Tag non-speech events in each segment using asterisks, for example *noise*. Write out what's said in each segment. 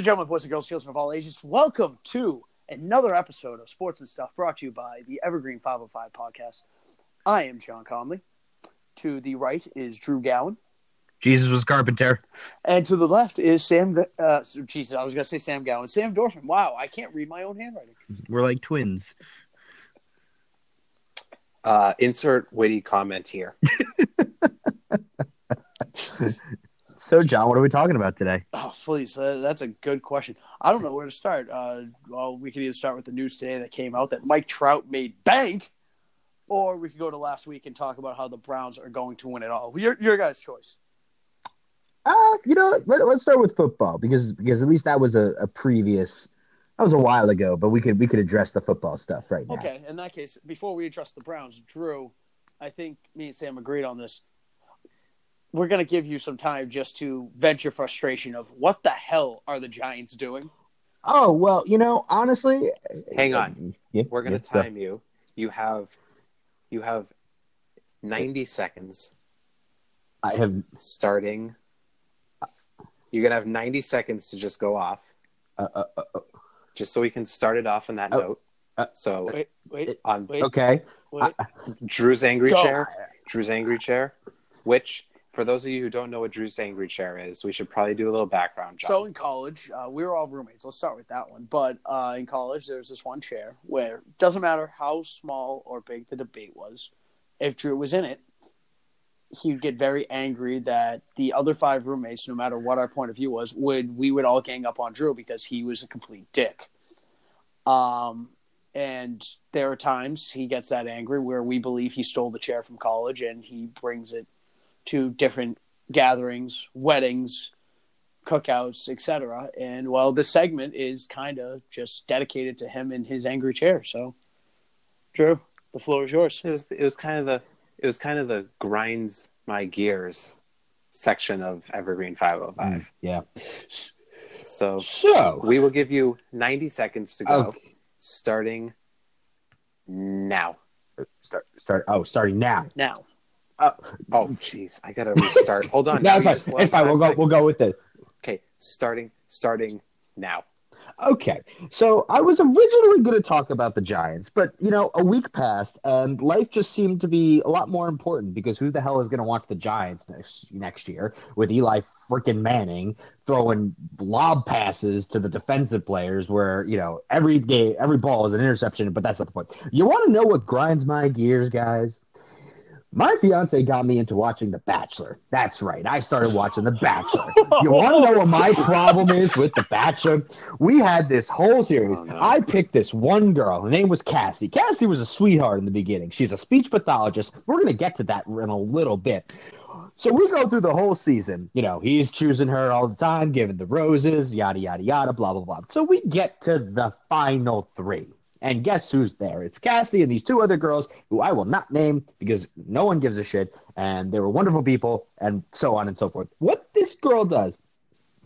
and gentlemen, boys and girls, children of all ages, welcome to another episode of Sports and Stuff brought to you by the Evergreen 505 podcast. I am John Conley. To the right is Drew Gowan. Jesus was carpenter. And to the left is Sam. Uh, Jesus, I was going to say Sam Gowan. Sam Dorfman. Wow, I can't read my own handwriting. We're like twins. Uh, insert witty comment here. *laughs* So, John, what are we talking about today? Oh, please, uh, that's a good question. I don't know where to start. Uh, well, we could either start with the news today that came out that Mike Trout made bank, or we could go to last week and talk about how the Browns are going to win it all. Your, your guys' choice. Uh, you know, let, us start with football because because at least that was a, a previous that was a while ago, but we could we could address the football stuff right now. Okay, in that case, before we address the Browns, Drew, I think me and Sam agreed on this we're going to give you some time just to vent your frustration of what the hell are the Giants doing? Oh well, you know, honestly, hang on. Yeah, we're going to yeah, time you. You have, you have, ninety seconds. I have starting. You're gonna have ninety seconds to just go off, uh, uh, uh, uh. just so we can start it off on that oh, note. uh, so wait, wait, on wait, okay. Wait. Drew's angry go. chair. Drew's angry chair, which for those of you who don't know what Drew's angry chair is, we should probably do a little background. John. So in college, uh, we were all roommates. Let's start with that one. But uh, in college, there was this one chair where doesn't matter how small or big the debate was, if Drew was in it, he'd get very angry that the other five roommates, no matter what our point of view was, would we would all gang up on Drew because he was a complete dick. Um, and there are times he gets that angry where we believe he stole the chair from college and he brings it to different gatherings, weddings, cookouts, etc. And well, this segment is kind of just dedicated to him in his angry chair. So, Drew, the floor is yours. It was, it was kind of the it was kind of the grinds my gears section of Evergreen 505. Mm, yeah. So, so we will give you 90 seconds to go, okay. starting now. Start, start. Oh, starting now. Now. Uh, oh, jeez, I gotta restart. Hold on. *laughs* no, it's fine. It's fine. We'll go. We'll go with it. Okay, starting. Starting now. Okay, so I was originally going to talk about the Giants, but you know, a week passed and life just seemed to be a lot more important because who the hell is going to watch the Giants next next year with Eli freaking Manning throwing lob passes to the defensive players where you know every game, every ball is an interception, but that's not the point. You want to know what grinds my gears, guys? My fiance got me into watching The Bachelor. That's right. I started watching The Bachelor. *laughs* you want to know what my problem is with The Bachelor? We had this whole series. Oh, no. I picked this one girl. Her name was Cassie. Cassie was a sweetheart in the beginning. She's a speech pathologist. We're going to get to that in a little bit. So we go through the whole season. You know, he's choosing her all the time, giving the roses, yada, yada, yada, blah, blah, blah. So we get to the final three. And guess who's there? It's Cassie and these two other girls who I will not name because no one gives a shit. And they were wonderful people and so on and so forth. What this girl does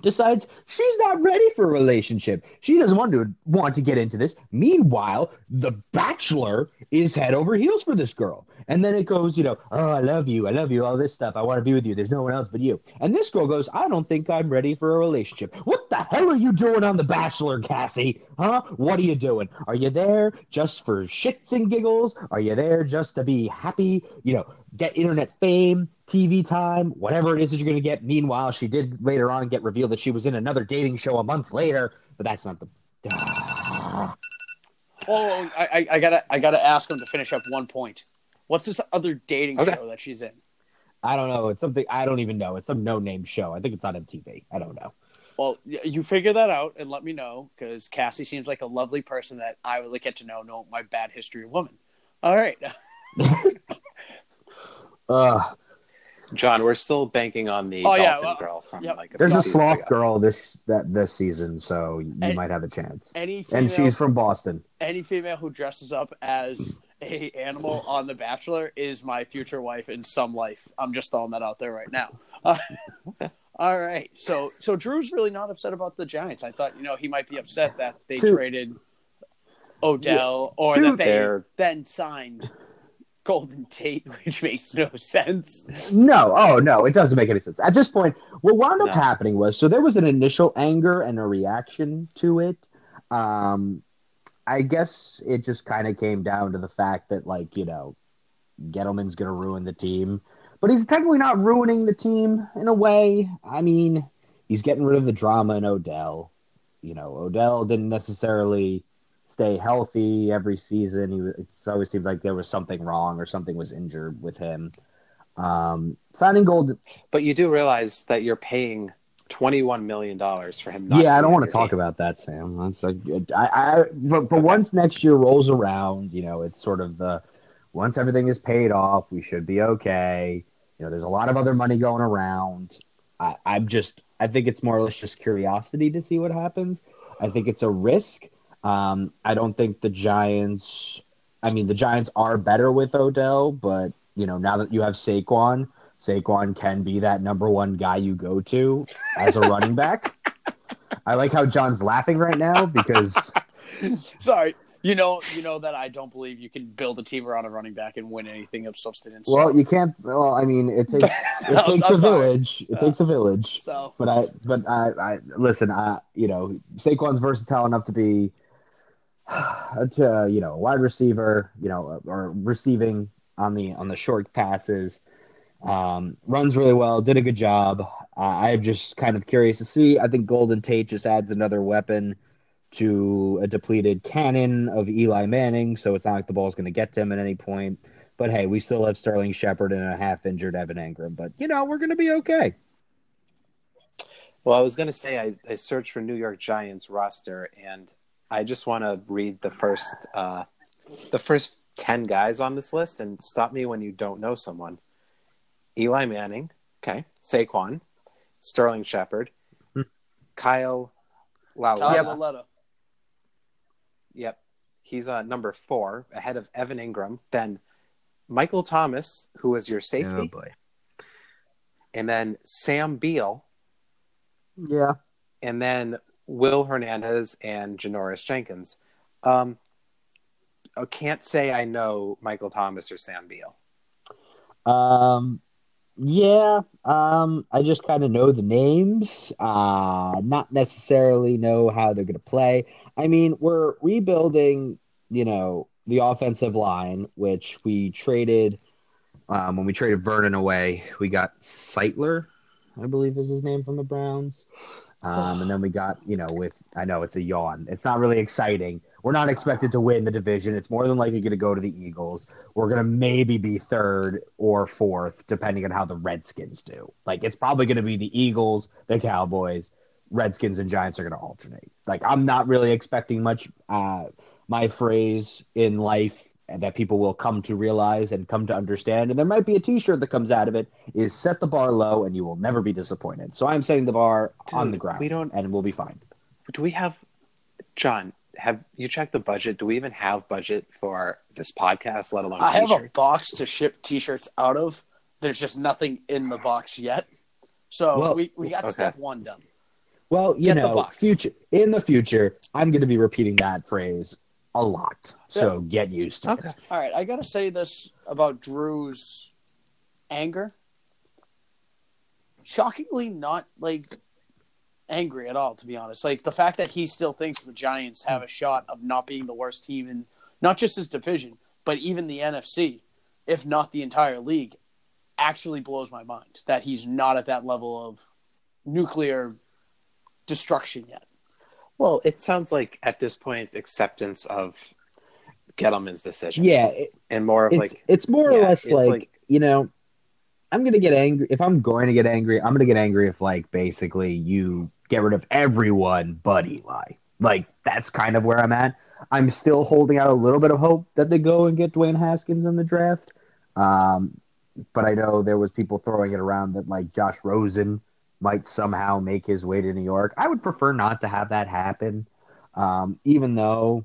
decides she's not ready for a relationship. She doesn't want to want to get into this. Meanwhile, the bachelor is head over heels for this girl. And then it goes, you know, oh, I love you. I love you. All this stuff. I want to be with you. There's no one else but you. And this girl goes, I don't think I'm ready for a relationship. What the hell are you doing on The Bachelor, Cassie? Huh? What are you doing? Are you there just for shits and giggles? Are you there just to be happy? You know, get internet fame, TV time, whatever it is that you're going to get. Meanwhile, she did later on get revealed that she was in another dating show a month later, but that's not the. *sighs* oh, I, I, gotta, I gotta ask him to finish up one point. What's this other dating okay. show that she's in? I don't know. It's something I don't even know. It's some no-name show. I think it's on MTV. I don't know. Well, you figure that out and let me know because Cassie seems like a lovely person that I would like get to know. Know my bad history of women. All right. *laughs* uh, John, we're still banking on the oh, yeah, well, girl from yep. like. A There's a sloth ago. girl this that this season, so you any, might have a chance. Any female, and she's from Boston. Any female who dresses up as a animal on The Bachelor is my future wife in some life. I'm just throwing that out there right now. *laughs* Uh, all right, so so Drew's really not upset about the Giants. I thought you know he might be upset that they traded Odell yeah. or that they then signed Golden Tate, *laughs* which makes no sense. No, oh no, it doesn't make any sense. At this point, what wound up No. happening was so there was an initial anger and a reaction to it. Um, I guess it just kind of came down to the fact that, like, you know, Gettleman's going to ruin the team, but he's technically not ruining the team in a way. I mean, he's getting rid of the drama in Odell. You know, Odell didn't necessarily stay healthy every season. He it always seemed like there was something wrong or something was injured with him. Um, signing Golden, But you do realize that you're paying twenty-one million dollars for him. Not yeah, I don't want to talk about that, Sam. That's like, I, I, but, but once next year rolls around, you know, it's sort of the once everything is paid off, we should be okay. You know, there's a lot of other money going around. I, I'm just, I think it's more or less just curiosity to see what happens. I think it's a risk. Um, I don't think the Giants. I mean, the Giants are better with Odell, but you know, now that you have Saquon, Saquon can be that number one guy you go to as a running back. I like how John's laughing right now because *laughs* Sorry. You know, you know that I don't believe you can build a team around a running back and win anything of substance. well, you can't. Well, I mean, it takes *laughs* it takes a sorry. village. It Uh, takes a village. So But I, but I, I listen. I, you know, Saquon's versatile enough to be, *sighs* to you know, wide receiver. You know, or receiving on the on the short passes. Um, runs really well. Did a good job. Uh, I'm just kind of curious to see. I think Golden Tate just adds another weapon to a depleted cannon of Eli Manning, so it's not like the ball's going to get to him at any point. But hey, we still have Sterling Shepard and a half injured Evan Engram. But you know, we're going to be okay. Well, I was going to say I, I searched for New York Giants roster, and I just want to read the first uh, the first ten guys on this list, and stop me when you don't know someone. Eli Manning, okay, Saquon, Sterling Shepard, Hmm. Kyle Lala. Kyle Yeah. Lauletta. Yep, he's uh, number four, ahead of Evan Engram. Then Michael Thomas, who was your safety, Oh boy. and then Sam Beal, Yeah. and then Will Hernandez and Janoris Jenkins. Um, I can't say I know Michael Thomas or Sam Beal. Um, yeah. Um, I just kind of know the names. Uh, not necessarily know how they're going to play. I mean, we're rebuilding. You know, the offensive line, which we traded. Um, when we traded Vernon away, we got Zeitler, I believe is his name from the Browns. Um, and then we got, you know, with I know it's a yawn. It's not really exciting. We're not expected to win the division. It's more than likely going to go to the Eagles. We're going to maybe be third or fourth, depending on how the Redskins do. Like it's probably going to be the Eagles, the Cowboys, Redskins, and Giants are going to alternate. Like I'm not really expecting much. Uh, my phrase in life that people will come to realize and come to understand, and there might be a T-shirt that comes out of it, is set the bar low and you will never be disappointed. So I'm setting the bar on the ground, we don't- and we'll be fine. Do we have, John? Have you checked the budget? Do we even have budget for this podcast, let alone I have a t-shirts? box to ship T-shirts out of. There's just nothing in the box yet. So Well, we, we got okay. step one done. Well, you Get the know, box. future in the future, I'm going to be repeating that phrase a lot. So get used to Okay. it. All right, I gotta say this about Drew's anger. Shockingly, not like angry at all. To be honest, like the fact that he still thinks the Giants have a shot of not being the worst team in not just his division, but even the NFC, if not the entire league, actually blows my mind. That he's not at that level of nuclear destruction yet. Well, it sounds like at this point acceptance of Gettleman's decisions. Yeah, it- and more of it's like it's more or less like, like- you know, I'm going to get angry if I'm going to get angry. I'm going to get angry if like basically you get rid of everyone but Eli. Like that's kind of where I'm at. I'm still holding out a little bit of hope that they go and get Dwayne Haskins in the draft. Um, but I know there was people throwing it around that like Josh Rosen might somehow make his way to New York. I would prefer not to have that happen. Um, even though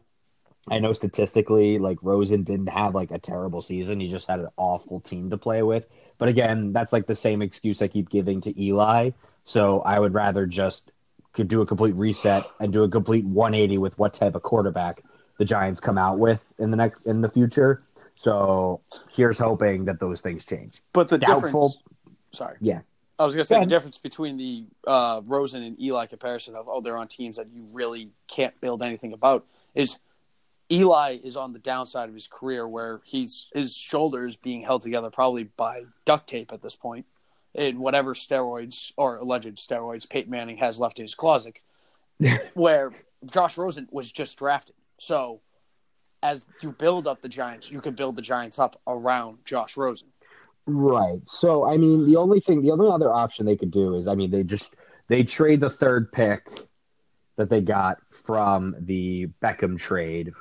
I know statistically, like Rosen didn't have like a terrible season. He just had an awful team to play with. But again, that's like the same excuse I keep giving to Eli. So I would rather just could do a complete reset and do a complete 180 with what type of quarterback the Giants come out with in the next in the future. So here's hoping that those things change. But the Doubtful. difference. Sorry. Yeah. I was gonna say Go the difference between the uh, Rosen and Eli comparison of oh they're on teams that you really can't build anything about is Eli is on the downside of his career where he's his shoulders being held together probably by duct tape at this point in whatever steroids or alleged steroids Peyton Manning has left in his closet. *laughs* where Josh Rosen was just drafted, so as you build up the Giants, you can build the Giants up around Josh Rosen. Right. So I mean, the only thing, the only other option they could do is, I mean, they just they trade the third pick that they got from the Beckham trade,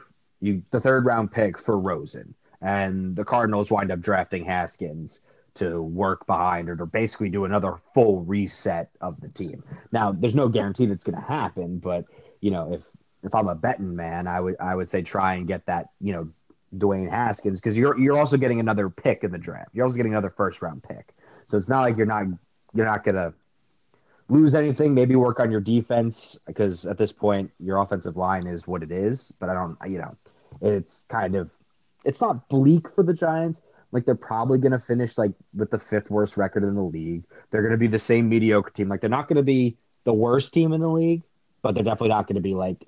you the third round pick for Rosen, and the Cardinals wind up drafting Haskins to work behind it or basically do another full reset of the team. Now, there's no guarantee that's going to happen, but you know, if if I'm a betting man, I would I would say try and get that you know Dwayne Haskins because you're you're also getting another pick in the draft. You're also getting another first round pick. So it's not like you're not you're not gonna lose anything. Maybe work on your defense because at this point your offensive line is what it is. But I don't you know it's kind of it's not bleak for the Giants. Like they're probably gonna finish like with the fifth worst record in the league. They're gonna be the same mediocre team. Like they're not gonna be the worst team in the league, but they're definitely not gonna be like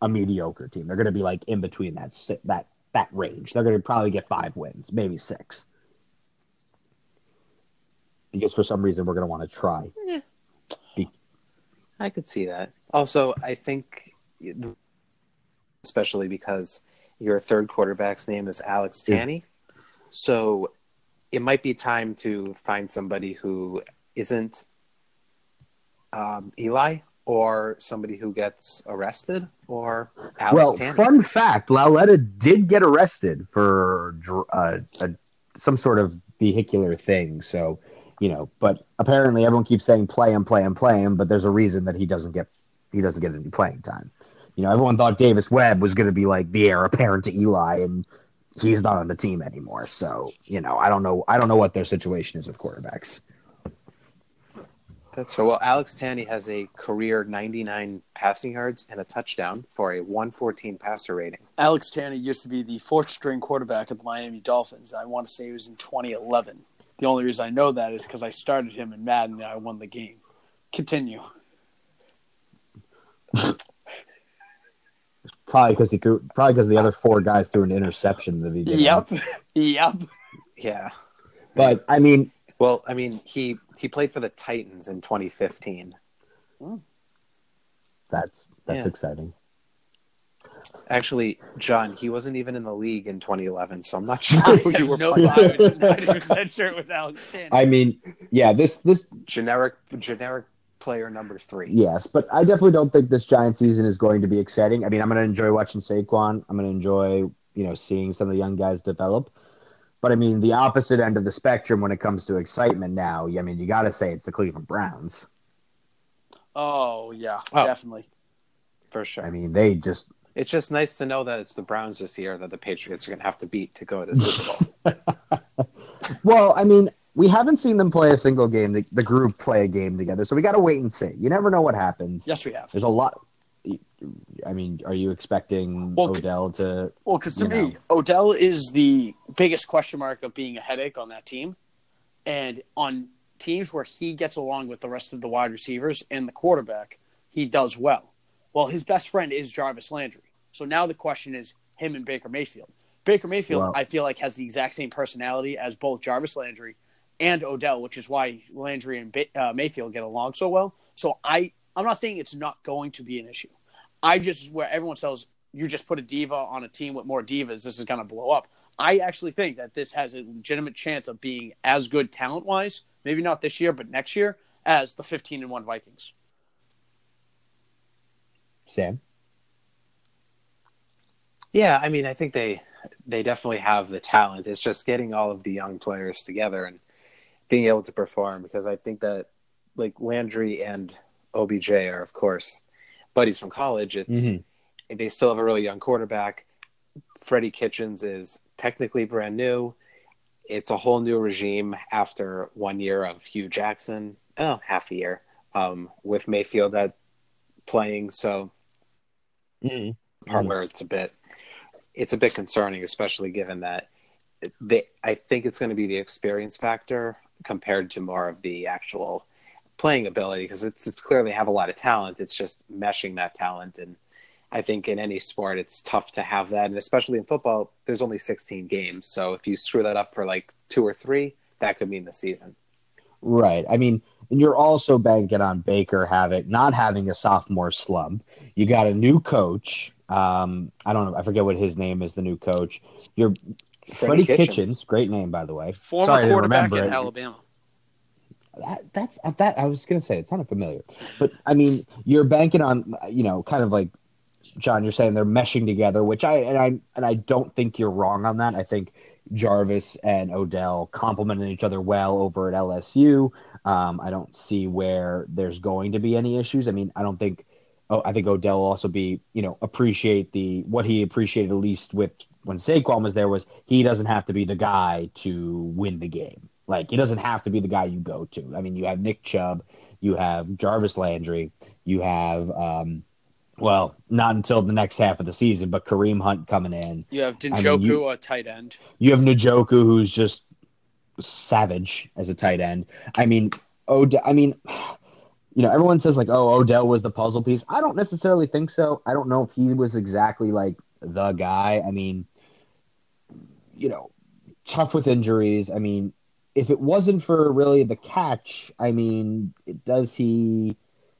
a mediocre team. They're gonna be like in between that that that range. They're going to probably get five wins, maybe six. Because for some reason we're going to want to try. I could see that. Also, I think, especially because your third quarterback's name is Alex Tanney, so it might be time to find somebody who isn't um, Eli or somebody who gets arrested or Alex well, Tanney. fun fact: Lauletta did get arrested for uh, a, some sort of vehicular thing. So, you know, but apparently everyone keeps saying play him, play him, play him. But there's a reason that he doesn't get he doesn't get any playing time. You know, everyone thought Davis Webb was going to be like the heir apparent to Eli, and he's not on the team anymore. So, you know, I don't know. I don't know what their situation is with quarterbacks. That's so well. Alex Tanney has a career 99 passing yards and a touchdown for a 114 passer rating. Alex Tanney used to be the fourth string quarterback at the Miami Dolphins. I want to say it was in 2011. The only reason I know that is because I started him in Madden and I won the game. Continue. *laughs* Probably because he threw. Probably because the other four guys threw an interception that he did. Yep. *laughs* Yep. Yeah. But I mean, Well, I mean, he he played for the Titans in 2015. Hmm. that's that's Yeah. exciting. Actually, John, he wasn't even in the league in 2011, so I'm not *laughs* sure I who you were no playing. I was 90% sure it was Alex Tanney. I mean, yeah, this this Generic generic player number three. yes, but I definitely don't think this Giant season is going to be exciting. I mean, I'm going to enjoy watching Saquon. I'm going to enjoy you know seeing some of the young guys develop. But I mean, the opposite end of the spectrum when it comes to excitement now. I mean, you got to say it's the Cleveland Browns. oh, yeah, Oh. definitely. for sure. I mean, they just it's just nice to know that it's the Browns this year that the Patriots are going to have to beat to go to the Super Bowl. *laughs* *laughs* well, I mean, we haven't seen them play a single game. The, the group play a game together, so we got to wait and see. You never know what happens. Yes, we have. There's a lot. I mean, are you expecting Well, Odell to? Well, because to me, know. Odell is the biggest question mark of being a headache on that team. And on teams where he gets along with the rest of the wide receivers and the quarterback, he does well. Well, his best friend is Jarvis Landry. So now the question is him and Baker Mayfield. Baker Mayfield, Well- I feel like, has the exact same personality as both Jarvis Landry and Odell, which is why Landry and ba- uh, Mayfield get along so well. So I, I'm not saying it's not going to be an issue. I just where everyone says you just put a diva on a team with more divas, this is going to blow up. I actually think that this has a legitimate chance of being as good talent wise, maybe not this year, but next year, as the 15 and one Vikings. Sam. Yeah, I mean, I think they they definitely have the talent. It's just getting all of the young players together and being able to perform because I think that like Landry and OBJ are of course buddies from college. It's Mhm. they still have a really young quarterback. Freddie Kitchens is technically brand new. It's a whole new regime after one year of Hue Jackson, oh, half a year, um, with Mayfield that playing. So part Mhm. where it's a bit it's a bit concerning, especially given that they, I think it's going to be the experience factor compared to more of the actual playing ability because it's, it's clearly have a lot of talent. It's just meshing that talent. And I think in any sport, it's tough to have that. And especially in football, there's only 16 games. So if you screw that up for like two or three, that could mean the season. Right. I mean, and you're also banking on Baker having not having a sophomore slump. You got a new coach. Um, I don't know. I forget what his name is. The new coach. You're Freddie, Kitchens. Kitchens. Great name, by the way. Former Sorry, quarterback at Alabama. That, that's that. I was gonna say it sounded familiar, but I mean, you're banking on you know, kind of like John. You're saying they're meshing together, which I and I and I don't think you're wrong on that. I think Jarvis and Odell complementing each other well over at LSU. Um, I don't see where there's going to be any issues. I mean, I don't think. Oh, I think Odell will also be, you know, appreciate the what he appreciated at least with when Saquon was there was he doesn't have to be the guy to win the game. Like he doesn't have to be the guy you go to. I mean, you have Nick Chubb, you have Jarvis Landry, you have um, well, not until the next half of the season, but Kareem Hunt coming in. You have Njoku, I mean, you, a tight end. You have Njoku, who's just savage as a tight end. I mean, Odell. I mean, *sighs* you know, everyone says like, "Oh, Odell was the puzzle piece." I don't necessarily think so. I don't know if he was exactly like the guy. I mean, you know, tough with injuries. I mean, if it wasn't for really the catch, I mean, does he?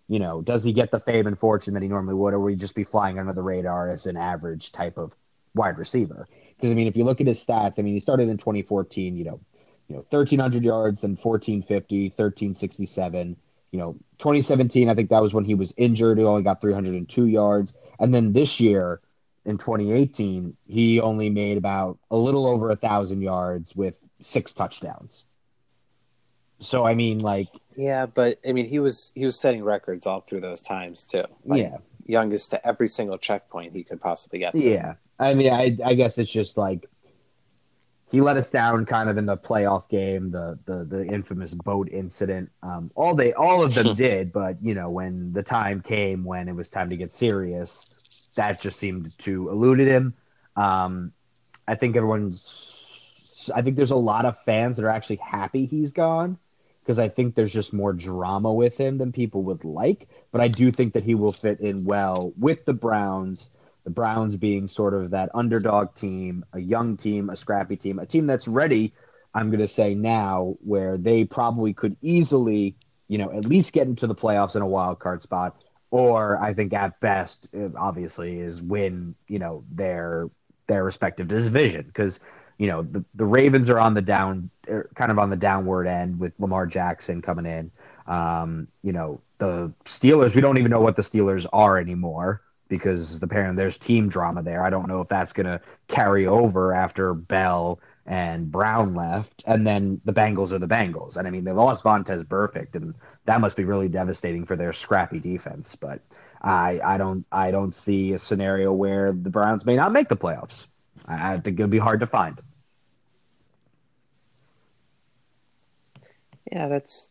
you know, does he get the fame and fortune that he normally would, or would he just be flying under the radar as an average type of wide receiver? Because I mean, if you look at his stats, I mean, he started in 2014, you know, you know, 1300 yards, then 1450, 1367. You know, 2017, I think that was when he was injured. He only got 302 yards, and then this year, in 2018, he only made about a little over a thousand yards with six touchdowns. So I mean, like, yeah, but I mean, he was he was setting records all through those times too. Like, yeah, youngest to every single checkpoint he could possibly get. Through. Yeah, I mean, I I guess it's just like he let us down kind of in the playoff game, the the the infamous boat incident. Um, all they all of them *laughs* did, but you know, when the time came when it was time to get serious, that just seemed to eluded him. Um, I think everyone's. I think there's a lot of fans that are actually happy he's gone because I think there's just more drama with him than people would like. But I do think that he will fit in well with the Browns. The Browns being sort of that underdog team, a young team, a scrappy team, a team that's ready. I'm going to say now where they probably could easily, you know, at least get into the playoffs in a wild card spot, or I think at best, obviously, is win, you know, their their respective division because you know the the Ravens are on the down, er, kind of on the downward end with Lamar Jackson coming in. Um, you know the Steelers. We don't even know what the Steelers are anymore because apparently there's team drama there. I don't know if that's going to carry over after Bell and Brown left, and then the Bengals are the Bengals. And I mean, they lost Vontaze Burfict, and that must be really devastating for their scrappy defense. But I, I don't, I don't see a scenario where the Browns may not make the playoffs. I think it'll be hard to find. Yeah, that's.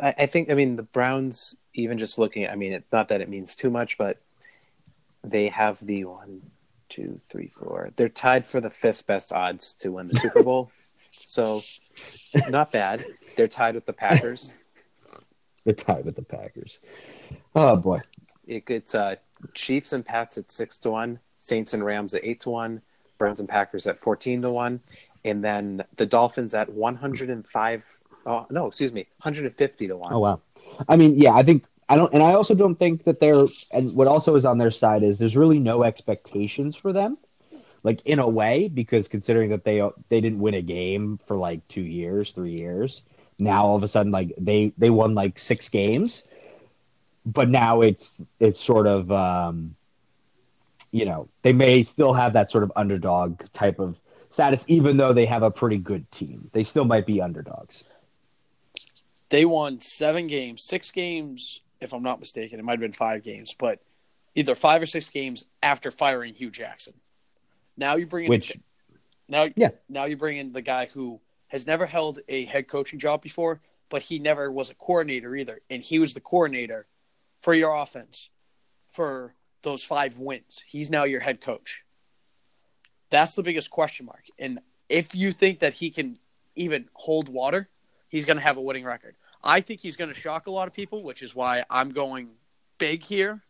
I, I think. I mean, the Browns. Even just looking. I mean, it, not that it means too much, but they have the one, two, three, four. They're tied for the fifth best odds to win the Super Bowl. *laughs* so, not bad. They're tied with the Packers. *laughs* They're tied with the Packers. Oh boy. It, it's uh, Chiefs and Pats at six to one, Saints and Rams at eight to one, Browns and Packers at fourteen to one, and then the Dolphins at one hundred and five Oh no, excuse me, 150 to one. Oh wow. I mean, yeah, I think I don't, and I also don't think that they're. And what also is on their side is there's really no expectations for them, like in a way, because considering that they they didn't win a game for like two years, three years. Now all of a sudden, like they they won like six games, but now it's it's sort of um, you know they may still have that sort of underdog type of status, even though they have a pretty good team. They still might be underdogs they won seven games, six games, if I'm not mistaken. It might have been five games, but either five or six games after firing Hue Jackson. Now you bring in which now yeah now you bring in the guy who has never held a head coaching job before, but he never was a coordinator either, and he was the coordinator for your offense for those five wins. He's now your head coach. That's the biggest question mark, and if you think that he can even hold water, he's going to have a winning record. I think he's going to shock a lot of people, which is why I'm going big here.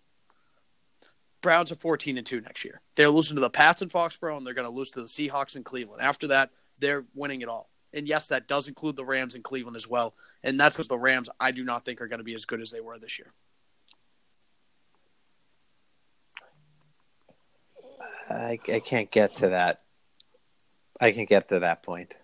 Browns are 14 and 2 next year. They're losing to the Pats in Foxborough, and they're going to lose to the Seahawks in Cleveland. After that, they're winning it all. And yes, that does include the Rams in Cleveland as well. And that's because the Rams, I do not think, are going to be as good as they were this year. I, I can't get to that. I can get to that point.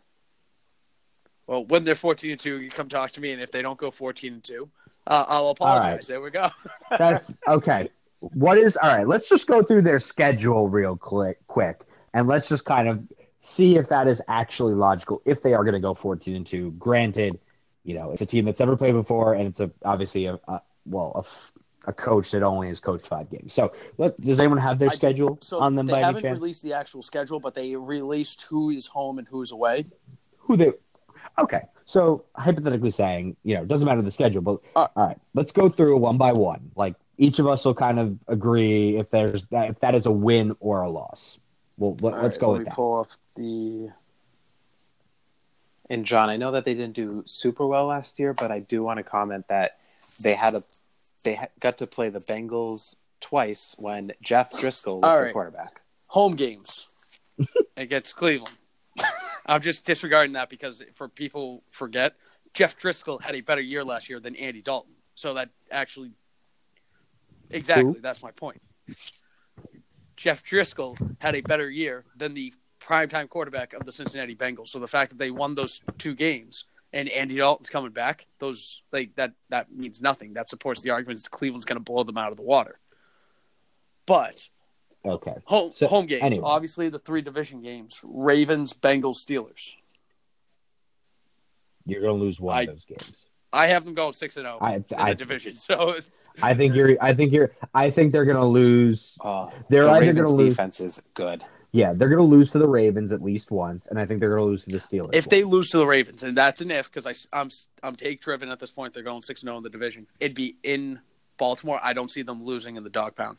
Well, when they're 14 and 2, you come talk to me. And if they don't go 14 and 2, uh, I'll apologize. right. There we go. *laughs* That's okay. What is all right? Let's just go through their schedule real quick, quick, and let's just kind of see if that is actually logical. If they are going to go fourteen and two, granted, you know it's a team that's never played before, and it's a obviously a, a well a coach that only has coached five games. So, let, does anyone have their I schedule so on them they by any haven't released the actual schedule, but they released who is home and who's away. Who they? Okay, so hypothetically saying, you know, it doesn't matter the schedule, but Uh, all right, let's go through one by one. Like each of us will kind of agree if there's that if that is a win or a loss. Well, let, let's right, go let with me that. pull off the. And John, I know that they didn't do super well last year, but I do want to comment that they had a they ha- got to play the Bengals twice when Jeff Driskel was All the right. quarterback. home games *laughs* against Cleveland. I'm just disregarding that because for people forget, Jeff Driskel had a better year last year than Andy Dalton. So that actually, exactly, Who? that's my point. Jeff Driskel had a better year than the primetime quarterback of the Cincinnati Bengals. So the fact that they won those two games and Andy Dalton's coming back, those like that that means nothing. That supports the argument that Cleveland's going to blow them out of the water. But Okay. Home So, home games. anyway. Obviously, the three division games: Ravens, Bengals, Steelers. You're going to lose one I- of those games. I have them going six and zero I, in I, the division. So it's- I think you're. I think you're. I think they're going to lose. Oh, They're the either Ravens going to lose. defense is good. Yeah, they're going to lose to the Ravens at least once, and I think they're going to lose to the Steelers. if they lose to the Ravens, and that's an if because I'm I'm take driven at this point. They're going six and zero in the division. It'd be in Baltimore. I don't see them losing in the dog pound.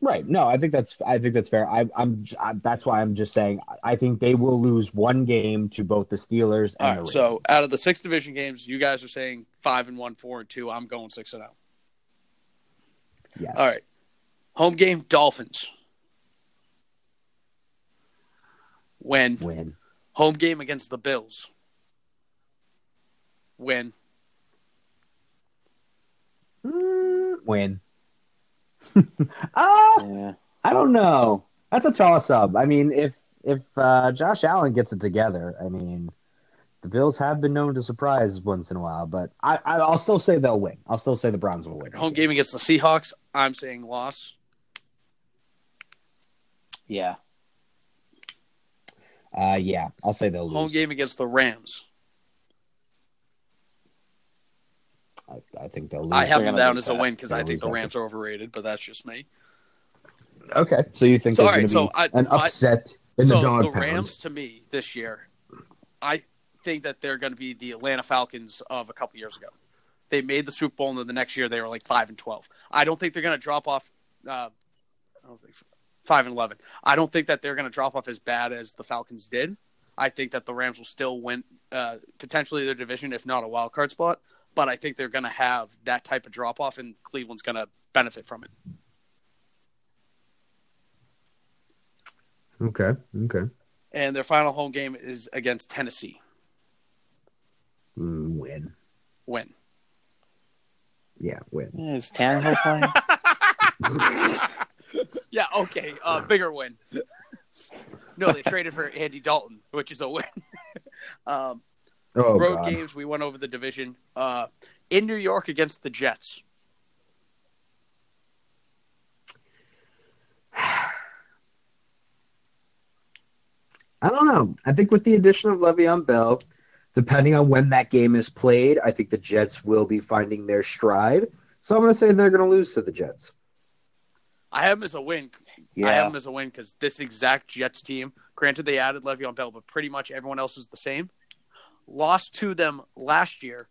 Right? No, I think that's. I think that's fair. I, I'm. I, that's why I'm just saying. I think they will lose one game to both the Steelers and the. Ravens. So out of the six division games, you guys are saying five and one, four and two. I'm going six and zero. yes. All right. Home game: Dolphins. Win. Win. Home game against the Bills. Win. Mm, win. Ah, *laughs* Yeah. I don't know. That's a toss up. I mean, if if uh, Josh Allen gets it together, I mean, the Bills have been known to surprise once in a while, but I, I I'll still say they'll win. I'll still say the Browns will win. Home game against the Seahawks. I'm saying loss. Yeah. Uh, yeah, I'll say they'll lose. Home game against the Rams. I, I think they'll lose. I have them down as a win because I think the. Rams are overrated, but that's just me. Okay, so you think So, there's all right, going to so be an I- I- upset in so the dog the pound? Rams, to me, this year, I think that they're going to be the Atlanta Falcons of a couple years ago. They made the Super Bowl, and then the next year they were like five and twelve. I don't think they're going to drop off. Uh, I don't think five and eleven. I don't think that they're going to drop off as bad as the Falcons did. I think that the Rams will still win uh, potentially their division, if not a wild card spot. But I think they're going to have that type of drop off, and Cleveland's going to benefit from it. Okay, okay. And their final home game is against Tennessee. Mm, win. Win. Yeah, win. Is Tannehill playing? *laughs* *laughs* Yeah, okay. Uh, bigger win. no, they traded for Andy Dalton, which is a win. *laughs* um, Oh, road God. games, we went over the division. Uh, in New York against the Jets. *sighs* I don't know. I think with the addition of Le'Veon Bell, depending on when that game is played, I think the Jets will be finding their stride. So I'm going to say they're going to lose to the Jets. I have them as a win. I have them as a win because this exact Jets team, granted they added Le'Veon Bell, but pretty much everyone else is the same. Lost to them last year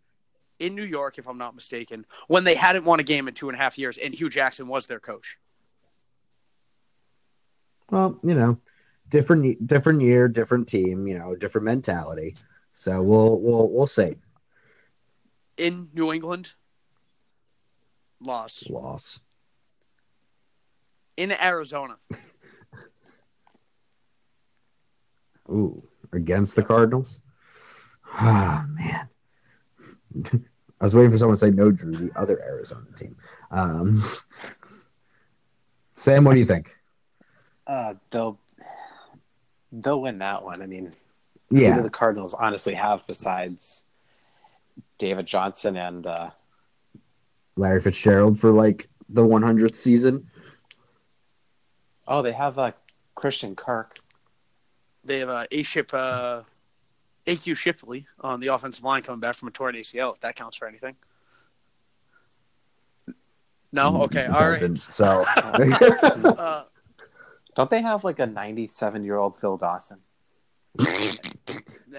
in New York, if I'm not mistaken, when they hadn't won a game in two and a half years, and Hue Jackson was their coach. Well, you know, different different year, different team, you know, different mentality. So we'll we'll we'll see. In New England, loss. Loss. In Arizona, *laughs* Ooh, against the Cardinals. Ah man. *laughs* I was waiting for someone to say no, Drew, the other Arizona team. Um, Sam, what do you think? Uh, they'll they'll win that one. I mean, who do Yeah, the Cardinals honestly have besides David Johnson and uh, Larry Fitzgerald for like the 100th season. oh, they have uh, Christian Kirk. they have uh, A ship, uh, AQ Shipley on the offensive line coming back from a torn ACL. If that counts for anything. No, okay, all right. So, *laughs* Uh, Don't they have like a 97 year old Phil Dawson?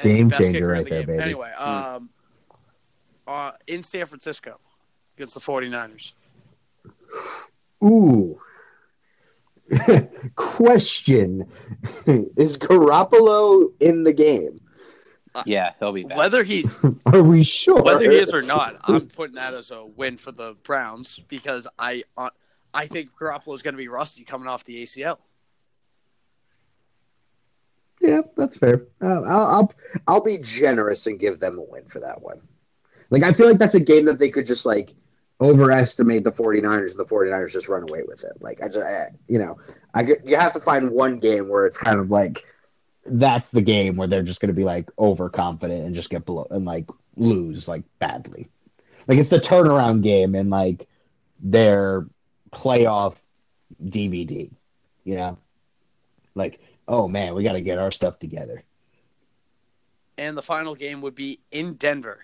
Game changer right the there, game. baby. Anyway, um, uh, in San Francisco against the 49ers. ooh. *laughs* Question: *laughs* Is Garoppolo in the game? Yeah, he'll be back. Whether he's *laughs* Are we sure? whether he is or not, I'm putting that as a win for the Browns because I uh, I think Garoppolo is going to be rusty coming off the ACL. Yeah, that's fair. Uh, I'll, I'll I'll be generous and give them a win for that one. Like I feel like that's a game that they could just like overestimate the 49ers and the 49ers just run away with it. Like I just I, you know, I get, you have to find one game where it's kind of like that's the game where they're just going to be like overconfident and just get below and like lose like badly. Like it's the turnaround game and like their playoff DVD, you know? Like, oh man, we got to get our stuff together. And the final game would be in Denver.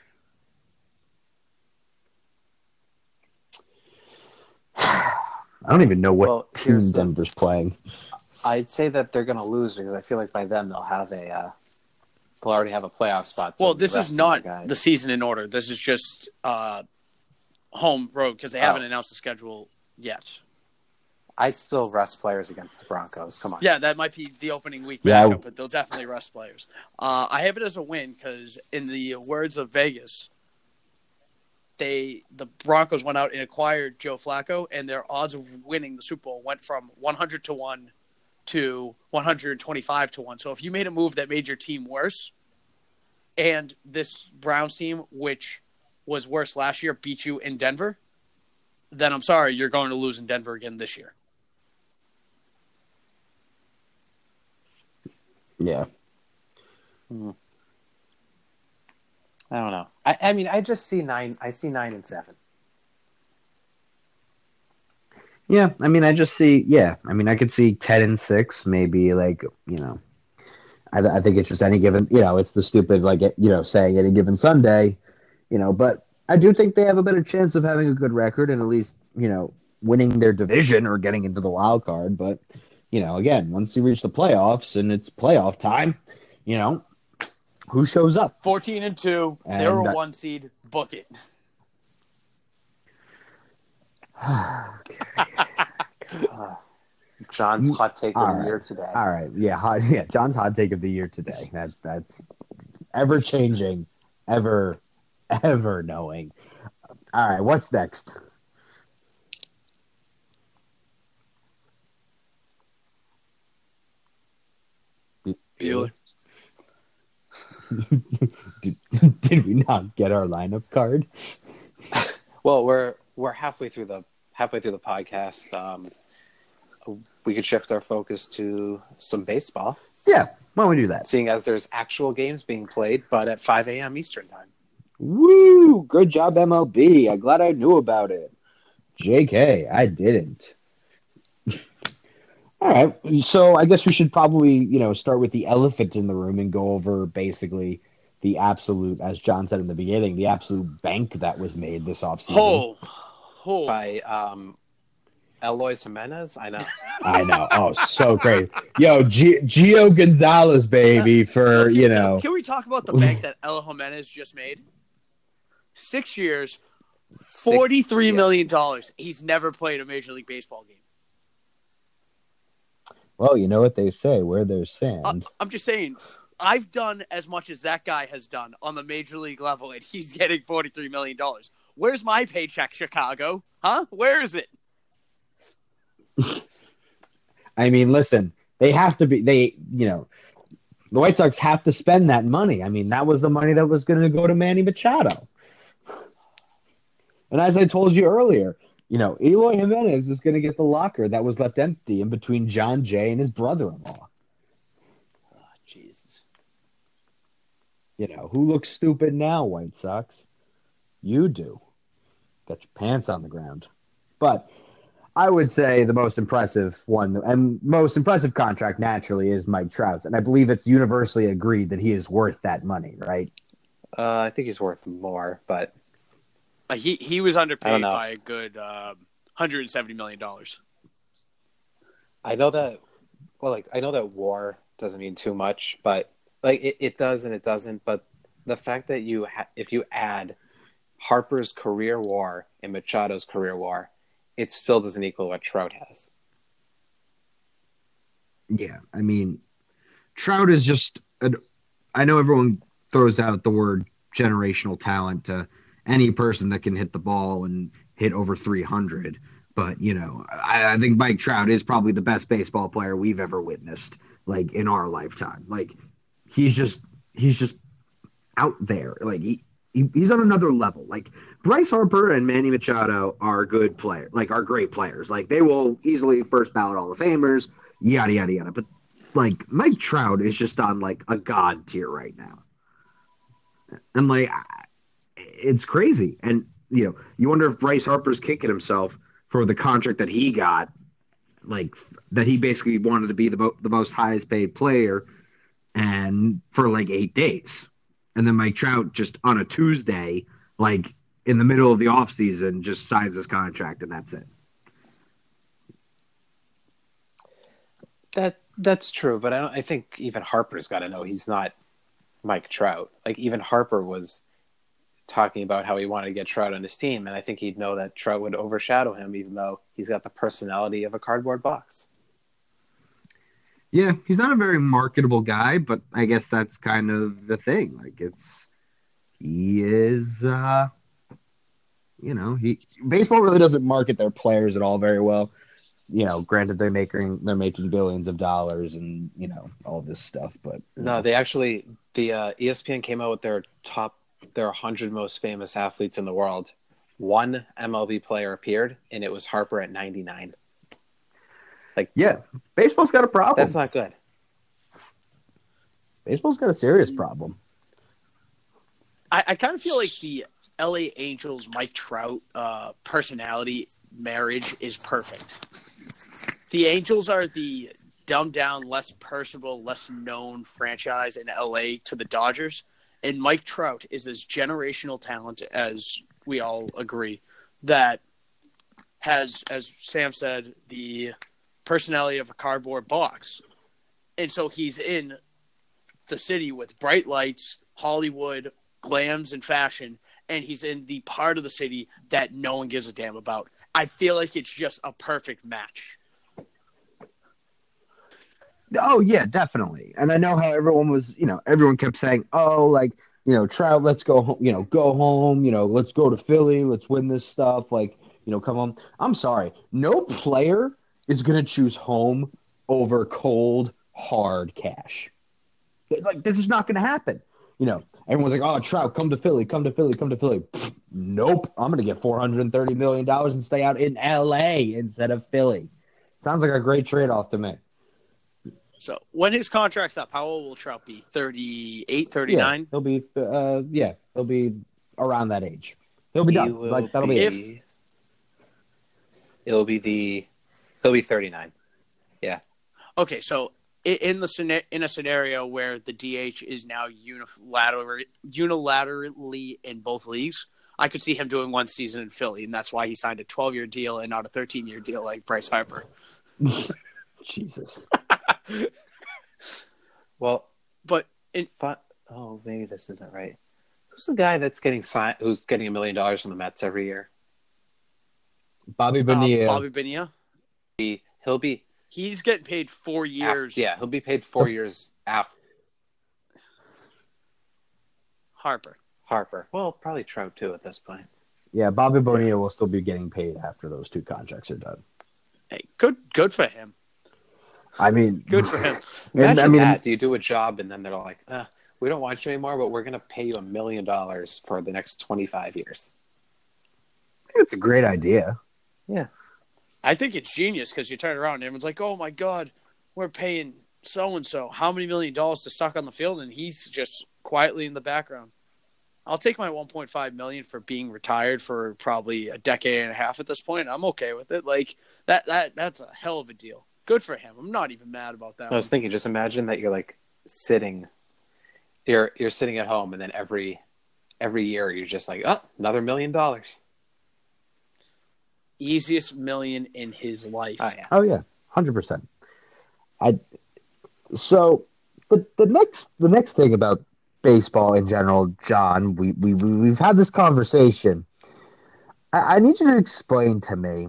*sighs* I don't even know what Well, team here's the- Denver's playing. I'd say that they're going to lose because I feel like by then they'll have a uh, they'll already have a playoff spot. Well, this is not guys- the season in order. This is just uh, home road because they Oh. haven't announced the schedule yet. I'd still rest players against the Broncos. Come on. Yeah, that might be the opening week Yeah, I- matchup, but they'll definitely rest players. Uh, I have it as a win because, in the words of Vegas, they the Broncos went out and acquired Joe Flacco, and their odds of winning the Super Bowl went from 100 to one to 125 to one. So if you made a move that made your team worse, and this Browns team, which was worse last year, beat you in Denver, then I'm sorry, you're going to lose in Denver again this year. Yeah. Hmm. I don't know. I, I mean, I just see nine. I see nine and seven. Yeah, I mean, I just see. Yeah, I mean, I could see ten and six, maybe like you know. I, I think it's just any given. You know, it's the stupid like you know saying any given Sunday, you know. But I do think they have a better chance of having a good record and at least you know winning their division or getting into the wild card. But you know, again, once you reach the playoffs and it's playoff time, you know, who shows up? 14 and 2. And They're a that- uh, one seed. Book it. *sighs* John's hot take of All the year today. All right, yeah, hot, yeah. John's hot take of the year today. That that's ever changing, ever, ever knowing. All right, what's next? Bueller. *laughs* Did, did we not get our lineup card? *laughs* Well, we're we're halfway through the halfway through the podcast. Um, we could shift our focus to some baseball, Yeah, why don't we do that? seeing as there's actual games being played, but at 5 a.m. Eastern time. Woo! Good job, MLB. I'm glad I knew about it. JK, I didn't. *laughs* All right, so I guess we should probably, you know, start with the elephant in the room and go over basically the absolute, as John said in the beginning, the absolute bank that was made this offseason. Oh, by um, Eloy Jimenez. I know. *laughs* I know. Oh, so great. Yo, G- Gio Gonzalez, baby, for, Can- you know. Can we talk about the bank that El Jimenez just made? Six years, forty-three Six- million dollars. He's never played a Major League Baseball game. Well, you know what they say: where there's sand. Uh, I'm just saying, I've done as much as that guy has done on the major league level, and he's getting forty three million dollars. Where's my paycheck, Chicago? Huh? Where is it? *laughs* I mean, listen, they have to be. They, you know, the White Sox have to spend that money. I mean, that was the money that was going to go to Manny Machado. And as I told you earlier, you know, Eloy Jimenez is going to get the locker that was left empty in between Jon Jay and his brother-in-law. Oh, Jesus. You know, who looks stupid now, White Sox? You do. Got your pants on the ground. But I would say the most impressive one and most impressive contract naturally is Mike Trout's. And I believe it's universally agreed that he is worth that money, right? Uh, I think he's worth more, but Uh, he he was underpaid by a good uh, hundred and seventy million dollars. I know that. Well, like I know that WAR doesn't mean too much, but like it, it does and it doesn't. But the fact that you ha- if you add Harper's career WAR and Machado's career WAR, it still doesn't equal what Trout has. Yeah, I mean, Trout is just. An, I know everyone throws out the word generational talent to any person that can hit the ball and hit over 300. But, you know, I, I think Mike Trout is probably the best baseball player we've ever witnessed, like in our lifetime. Like, he's just, he's just out there. Like, he, he, he's on another level. Like, Bryce Harper and Manny Machado are good players, like, are great players. Like, they will easily first ballot Hall of Famers, yada, yada, yada. But, like, Mike Trout is just on, like, a god tier right now. And, like, it's crazy. And, you know, you wonder if Bryce Harper's kicking himself for the contract that he got, like, that he basically wanted to be the, the most highest paid player and for like eight days. And then Mike Trout just on a Tuesday, like in the middle of the offseason, just signs his contract and that's it. That that's true, but I. I think even Harper's got to know he's not Mike Trout. Like even Harper was talking about how he wanted to get Trout on his team, and I think he'd know that Trout would overshadow him, even though he's got the personality of a cardboard box. Yeah, he's not a very marketable guy, but I guess that's kind of the thing. Like it's he is uh you know, he baseball really doesn't market their players at all very well. You know, granted they're making they're making billions of dollars and, you know, all this stuff, but No, they actually the uh, ESPN came out with their top their 100 most famous athletes in the world. One MLB player appeared, and it was Harper at 99. Yeah, baseball's got a problem. That's not good. baseball's got a serious problem. I, I kind of feel like the LA Angels Mike Trout uh, personality marriage is perfect. The Angels are the dumbed down, less personable, less known franchise in LA to the Dodgers, and Mike Trout is this generational talent, as we all agree, that has, as Sam said, the personality of a cardboard box, and so he's in the city with bright lights, Hollywood, glams, and fashion, and he's in the part of the city that no one gives a damn about. I feel like it's just a perfect match. Oh yeah, definitely. And I know how everyone was, you know, everyone kept saying, "Oh, like, you know, Trout, let's go home, you know, go home, you know, let's go to Philly, let's win this stuff, like, you know, come home." I'm sorry. No player is going to choose home over cold, hard cash. Like this is not going to happen. You know, everyone's like, "Oh, Trout, come to Philly, come to Philly, come to Philly." Pfft, nope. I'm going to get 430 million dollars and stay out in LA instead of Philly. Sounds like a great trade-off to me. So when his contract's up, how old will Trout be? 38, 39? Yeah, he'll be uh yeah, he'll be around that age. He'll be He done. Like that'll be, be- it. If- It'll be the he'll be 39. Yeah. Okay, so in the scena- in a scenario where the DH is now unilateral, unilaterally in both leagues, I could see him doing one season in Philly, and that's why he signed a 12 year deal and not a 13 year deal like Bryce Harper. *laughs* Jesus. *laughs* Well, But in, fu- oh, maybe this isn't right. Who's the guy that's getting signed? Who's getting a million dollars from the Mets every year? Bobby uh, Bonilla. Bobby Bonilla, He, he'll be He's getting paid four years. Af- yeah, he'll be paid four years after Harper. Harper. Well, probably Trout too at this point. Yeah, Bobby Bonilla will still be getting paid after those two contracts are done. Hey, good, good for him. I mean, Good for him. *laughs* Imagine I mean, that. Do you do a job and then they're like, uh, we don't want you anymore, but we're going to pay you a million dollars for the next 25 years. it's a great idea. Yeah. I think it's genius because you turn around and everyone's like, "Oh my god, we're paying so and so how many million dollars to suck on the field," and he's just quietly in the background. I'll take my 1.5 million for being retired for probably a decade and a half at this point. I'm okay with it. Like that that that's a hell of a deal. Good for him. I'm not even mad about that. I was one. thinking, just imagine that you're like sitting, you're you're sitting at home, and then every every year you're just like, oh, another million dollars. Easiest million in his life. Oh yeah. Oh yeah, hundred percent. I so the the next the next thing about baseball in general, John, we we we- we've had this conversation. I, I need you to explain to me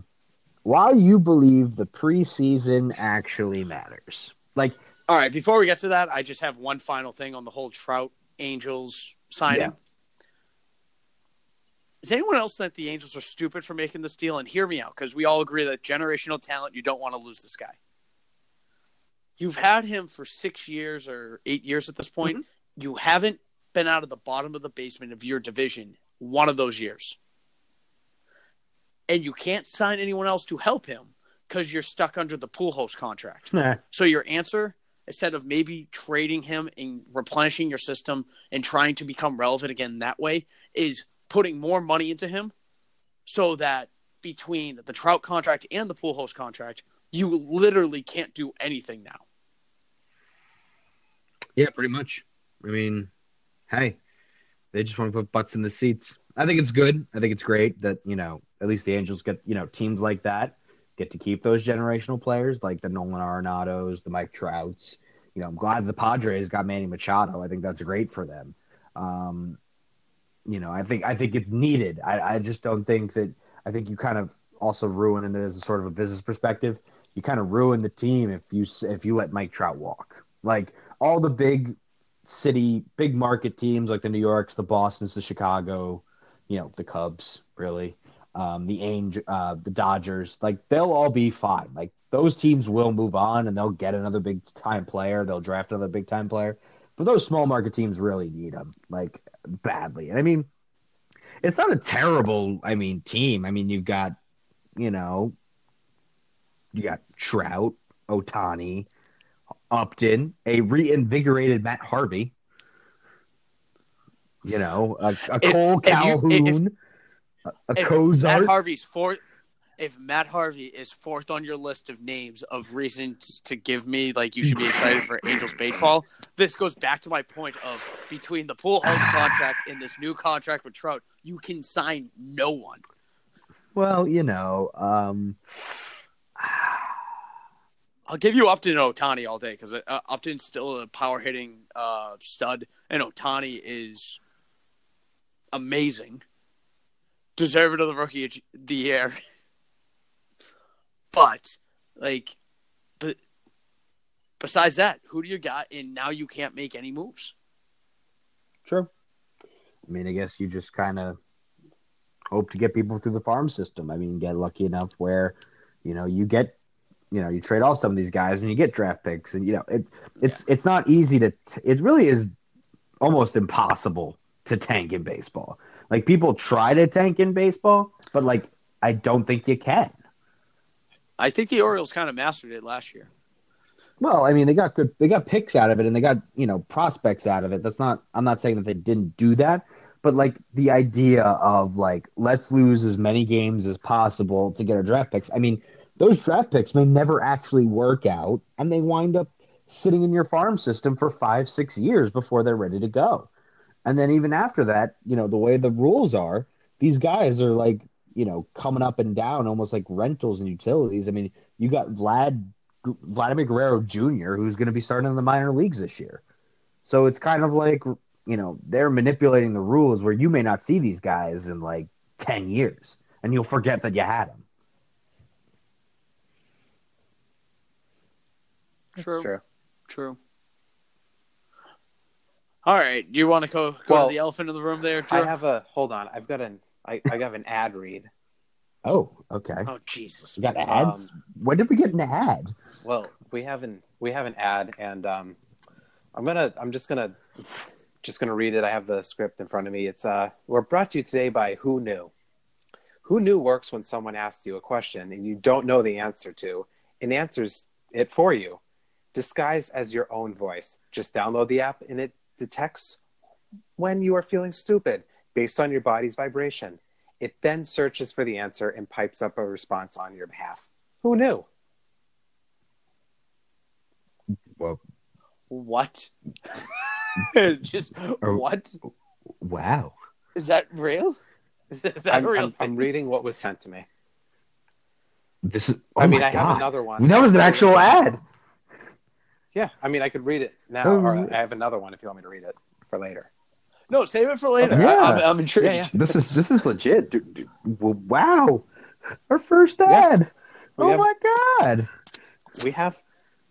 why you believe the preseason actually matters. Like, All right, before we get to that, I just have one final thing on the whole Trout Angels signing. Yeah. Does anyone else think the Angels are stupid for making this deal? And hear me out, because we all agree that generational talent, you don't want to lose this guy. You've had him for six years or eight years at this point. Mm-hmm. You haven't been out of the bottom of the basement of your division one of those years. And you can't sign anyone else to help him because you're stuck under the Pujols contract. nah, So your answer, instead of maybe trading him and replenishing your system and trying to become relevant again that way, is putting more money into him so that between the Trout contract and the Pujols contract, you literally can't do anything now. yeah, pretty much. I mean, hey, they just want to put butts in the seats. I think it's good. I think it's great that you know at least the Angels get you know teams like that get to keep those generational players like the Nolan Arenados, the Mike Trouts. You know, I'm glad the Padres got Manny Machado. I think that's great for them. Um, you know, I think I think it's needed. I, I just don't think that. I think you kind of also ruin it as a sort of a business perspective. You kind of ruin the team if you if you let Mike Trout walk. Like all the big city, big market teams like the New Yorks, the Boston's, the Chicago, you know, the Cubs, really, um, the Angel, uh, the Dodgers, like they'll all be fine. Like those teams will move on and they'll get another big time player. They'll draft another big time player. But those small market teams really need them like badly. And I mean, it's not a terrible, I mean, team. I mean, you've got, you know, you got Trout, Ohtani, Upton, a reinvigorated Matt Harvey. You know, a, a If- Cole if you- Calhoun, a, a If Matt Cozart. Harvey's fourth. If Matt Harvey is fourth on your list of names of reasons to give me like you should be excited for Angels baseball, this goes back to my point of between the Pujols *sighs* contract and this new contract with Trout, you can sign no one. well, you know, um, *sighs* I'll give you Upton and Ohtani all day because uh, Upton's still a power hitting uh, stud, and Ohtani is amazing, deserving of the rookie of the year. *laughs* But like, besides that, who do you got? And now you can't make any moves. True. I mean, I guess you just kind of hope to get people through the farm system. I mean, get lucky enough where, you know, you get, you know, you trade off some of these guys and you get draft picks, and you know, it, it's it's not easy to. T- it really is almost impossible to tank in baseball. Like people try to tank in baseball, but like I don't think you can. I think the Orioles kind of mastered it last year. Well, I mean, they got good, they got picks out of it, and they got you know prospects out of it. That's not. I'm not saying that they didn't do that, but like the idea of like let's lose as many games as possible to get our draft picks. I mean, those draft picks may never actually work out, and they wind up sitting in your farm system for five, six years before they're ready to go. And then even after that, you know, the way the rules are, these guys are like, you know, coming up and down almost like rentals and utilities. I mean, you got Vlad Vladimir Guerrero Jr., who's going to be starting in the minor leagues this year. So it's kind of like, you know, they're manipulating the rules where you may not see these guys in like 10 years and you'll forget that you had them. True. True. True. All right. Do you want to go, go Well, to the elephant in the room there, Drew? I have a hold on. I've got an I, I have an ad read. Oh, okay. Oh Jesus. We got ads. Um, when did we get an ad? Well, we have an we have an ad, and um, I'm gonna I'm just gonna just gonna read it. I have the script in front of me. It's uh we're brought to you today by Who Knew. Who Knew works when someone asks you a question and you don't know the answer to, and answers it for you, disguised as your own voice. Just download the app, and it detects when you are feeling stupid based on your body's vibration. It then searches for the answer and pipes up a response on your behalf. Who knew? Well, What? *laughs* *laughs* Just Or- what? wow. Is that real? Is that, is that I'm, real I'm, I'm reading what was sent to me. This is. Oh I mean, my I have another one. That was an actual ad. *laughs* Yeah, I mean, I could read it now, Oh, or? I have another one if you want me to read it for later. No, save it for later. Yeah. I, am I'm intrigued. Yeah, yeah. This is this is legit. Dude, dude, wow. Our first ad. We oh have- my god. We have,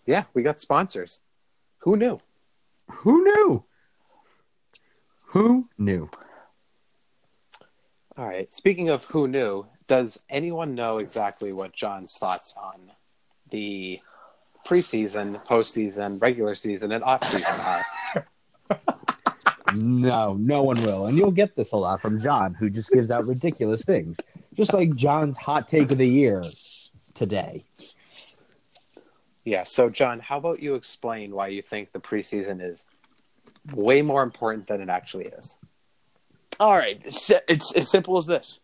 yeah, we got sponsors. Who knew? Who knew? Who knew? All right. Speaking of who knew, does anyone know exactly what John's thoughts on the preseason, postseason, regular season, and off season are? *laughs* No, no one will. And you'll get this a lot from John, who just gives out ridiculous things. Just like John's hot take of the year today. Yeah. So, John, how about you explain why you think the preseason is way more important than it actually is? All right, it's, it's as simple as this.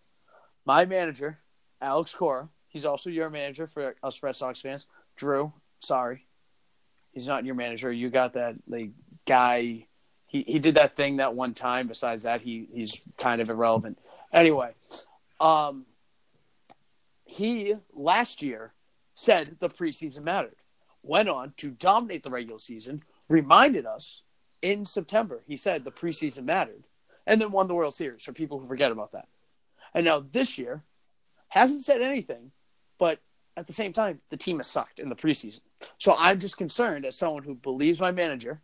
My manager, Alex Cora, he's also your manager for us Red Sox fans. Drew, sorry, he's not your manager. You got that like guy. He he did that thing that one time. Besides that, he he's kind of irrelevant. Anyway, um, he last year said the preseason mattered. Went on to dominate the regular season. Reminded us in September. He said the preseason mattered and then won the World Series for people who forget about that. And now this year hasn't said anything, but at the same time, the team has sucked in the preseason. So I'm just concerned as someone who believes my manager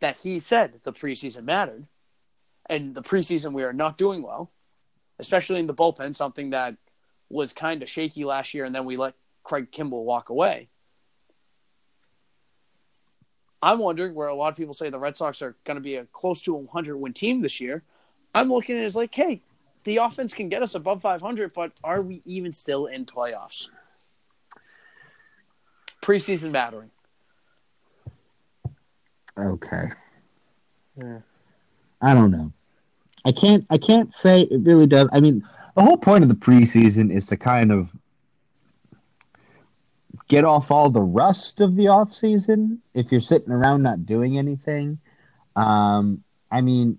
that he said the preseason mattered, and the preseason we are not doing well, especially in the bullpen, something that was kind of shaky last year, and then we let Craig Kimbrel walk away. I'm wondering where a lot of people say the Red Sox are going to be a close to 100 win team this year. I'm looking at it as like, hey, the offense can get us above 500, but are we even still in playoffs? Preseason mattering. Okay. Yeah. I don't know. I can't I can't say it really does. I mean, the whole point of the preseason is to kind of get off all the rust of the off season if you're sitting around not doing anything. Um, I mean,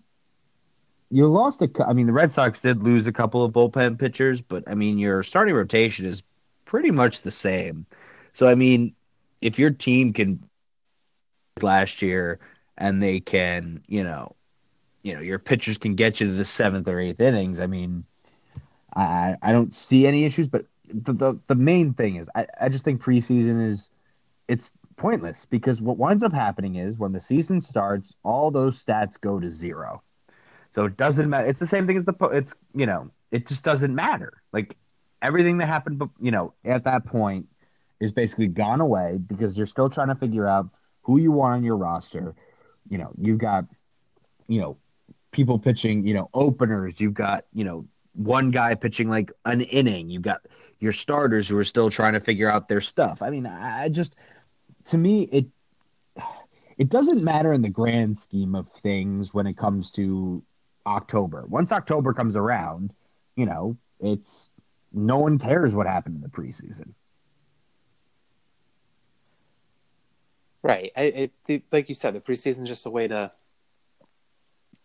you lost a. I mean, the Red Sox did lose a couple of bullpen pitchers, but I mean, your starting rotation is pretty much the same. So I mean, if your team can last year and they can, you know, you know, your pitchers can get you to the seventh or eighth innings. I mean, I I don't see any issues, but the the, the main thing is I, I just think preseason is it's pointless because what winds up happening is when the season starts, all those stats go to zero. So it doesn't matter. It's the same thing as the it's you know it just doesn't matter. Like everything that happened, you know, at that point is basically gone away because you're still trying to figure out who you want on your roster. You know, you've got you know people pitching, you know, openers. You've got you know one guy pitching like an inning. You've got your starters who are still trying to figure out their stuff. I mean, I just to me it it doesn't matter in the grand scheme of things when it comes to October. Once October comes around, you know, it's no one cares what happened in the preseason. Right. I, it, the, like you said, the preseason is just a way to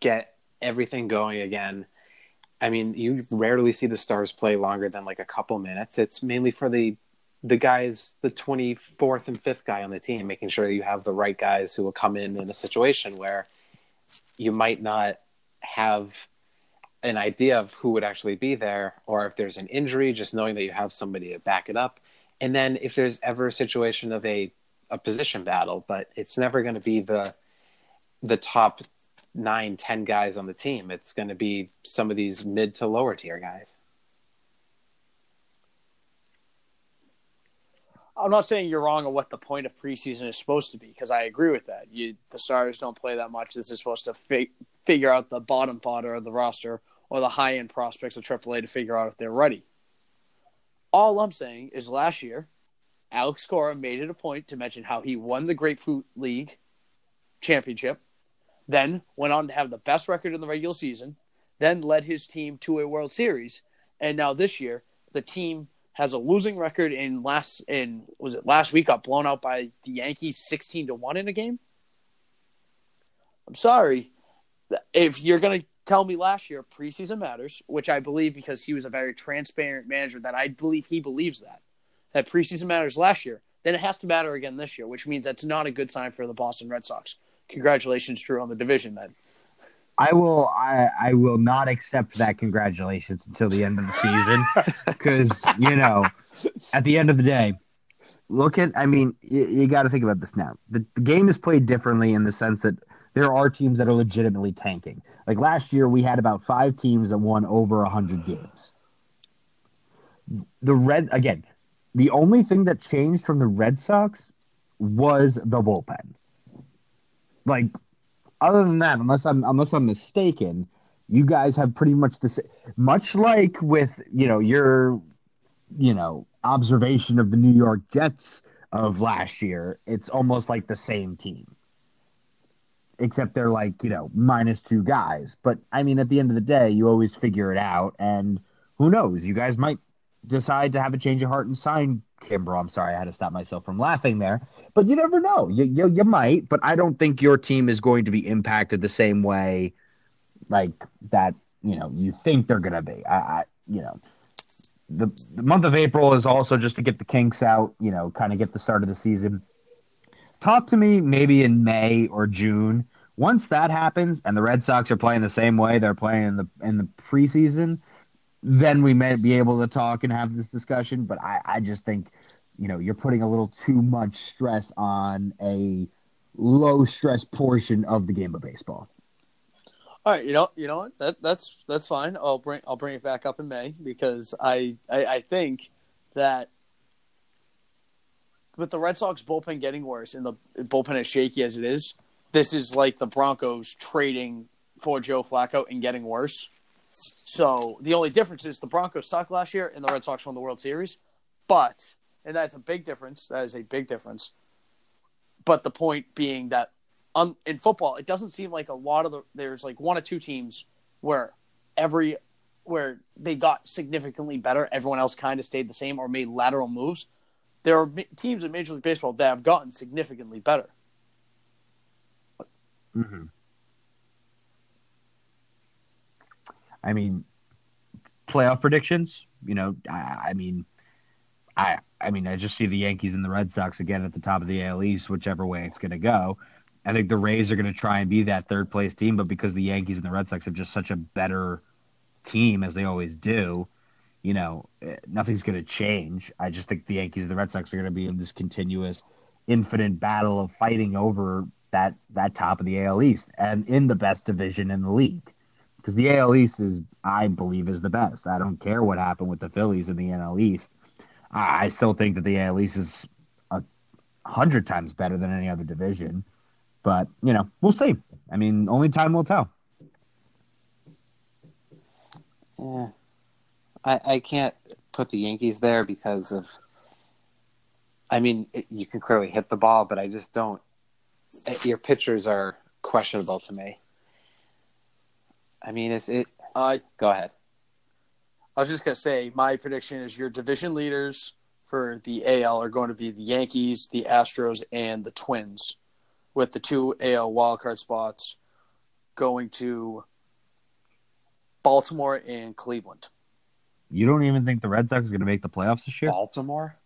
get everything going again. I mean, you rarely see the stars play longer than like a couple minutes. It's mainly for the the guys, the twenty fourth and fifth guy on the team, making sure you have the right guys who will come in in a situation where you might not have an idea of who would actually be there, or if there's an injury, just knowing that you have somebody to back it up. And then if there's ever a situation of a a position battle, but it's never going to be the the top nine, ten guys on the team. It's going to be some of these mid to lower tier guys. I'm not saying you're wrong on what the point of preseason is supposed to be because I agree with that. You the stars don't play that much. This is supposed to fi- figure out the bottom fodder of the roster or the high end prospects of AAA to figure out if they're ready. All I'm saying is last year, Alex Cora made it a point to mention how he won the Grapefruit League championship, then went on to have the best record in the regular season, then led his team to a World Series, and now this year the team has a losing record in last in was it last week got blown out by the Yankees 16 to 1 in a game. I'm sorry. If you're going to tell me last year preseason matters, which I believe because he was a very transparent manager that I believe he believes that that preseason matters last year, then it has to matter again this year, which means that's not a good sign for the Boston Red Sox. Congratulations, Drew, on the division then. I will. I, I will not accept that congratulations until the end of the season, *laughs* because you know, at the end of the day, look at. I mean, you, you got to think about this now. The, the game is played differently in the sense that there are teams that are legitimately tanking. Like last year, we had about five teams that won over hundred games. The red again. The only thing that changed from the Red Sox was the bullpen. Like other than that, unless I'm unless I'm mistaken, you guys have pretty much the same. Much like with you know your you know observation of the New York Jets of last year, it's almost like the same team, except they're like you know minus two guys. But I mean, at the end of the day, you always figure it out, and who knows? You guys might decide to have a change of heart and sign Kimbrel. I'm sorry, I had to stop myself from laughing there. But you never know. You, you you might, but I don't think your team is going to be impacted the same way, like that. You know, you think they're going to be. I, I, you know, the the month of April is also just to get the kinks out. You know, kind of get the start of the season. Talk to me maybe in May or June. Once that happens, and the Red Sox are playing the same way they're playing in the in the preseason, then we may be able to talk and have this discussion. But I, I just think, you know, you're putting a little too much stress on a low stress portion of the game of baseball. All right, you know, you know what? That that's that's fine. I'll bring I'll bring it back up in May because I I, I think that with the Red Sox bullpen getting worse and the bullpen as shaky as it is, this is like the Broncos trading for Joe Flacco and getting worse. So the only difference is the Broncos sucked last year and the Red Sox won the World Series. But and that's a big difference. That is a big difference. But the point being that um, in football, it doesn't seem like a lot of the there's like one or two teams where every where they got significantly better, everyone else kind of stayed the same or made lateral moves. There are teams in Major League Baseball that have gotten significantly better. Mm-hmm. I mean, playoff predictions. You know, I, I, mean, I I mean, I just see the Yankees and the Red Sox again at the top of the AL East, whichever way it's going to go. I think the Rays are going to try and be that third place team, but because the Yankees and the Red Sox are just such a better team as they always do, you know, eh, nothing's going to change. I just think the Yankees and the Red Sox are going to be in this continuous, infinite battle of fighting over that that top of the AL East and in the best division in the league because the AL East is, I believe, is the best. I don't care what happened with the Phillies in the NL East. I, I still think that the AL East is a hundred times better than any other division. But you know, we'll see. I mean, only time will tell. Yeah, I I can't put the Yankees there because of. I mean, it, you can clearly hit the ball, but I just don't. Eh, your pitchers are questionable to me. I mean, it's it. Uh, Go ahead. I was just gonna say my prediction is your division leaders for the AL are going to be the Yankees, the Astros, and the Twins, with the two AL wildcard spots going to Baltimore and Cleveland. You don't even think the Red Sox are going to make the playoffs this year? Baltimore.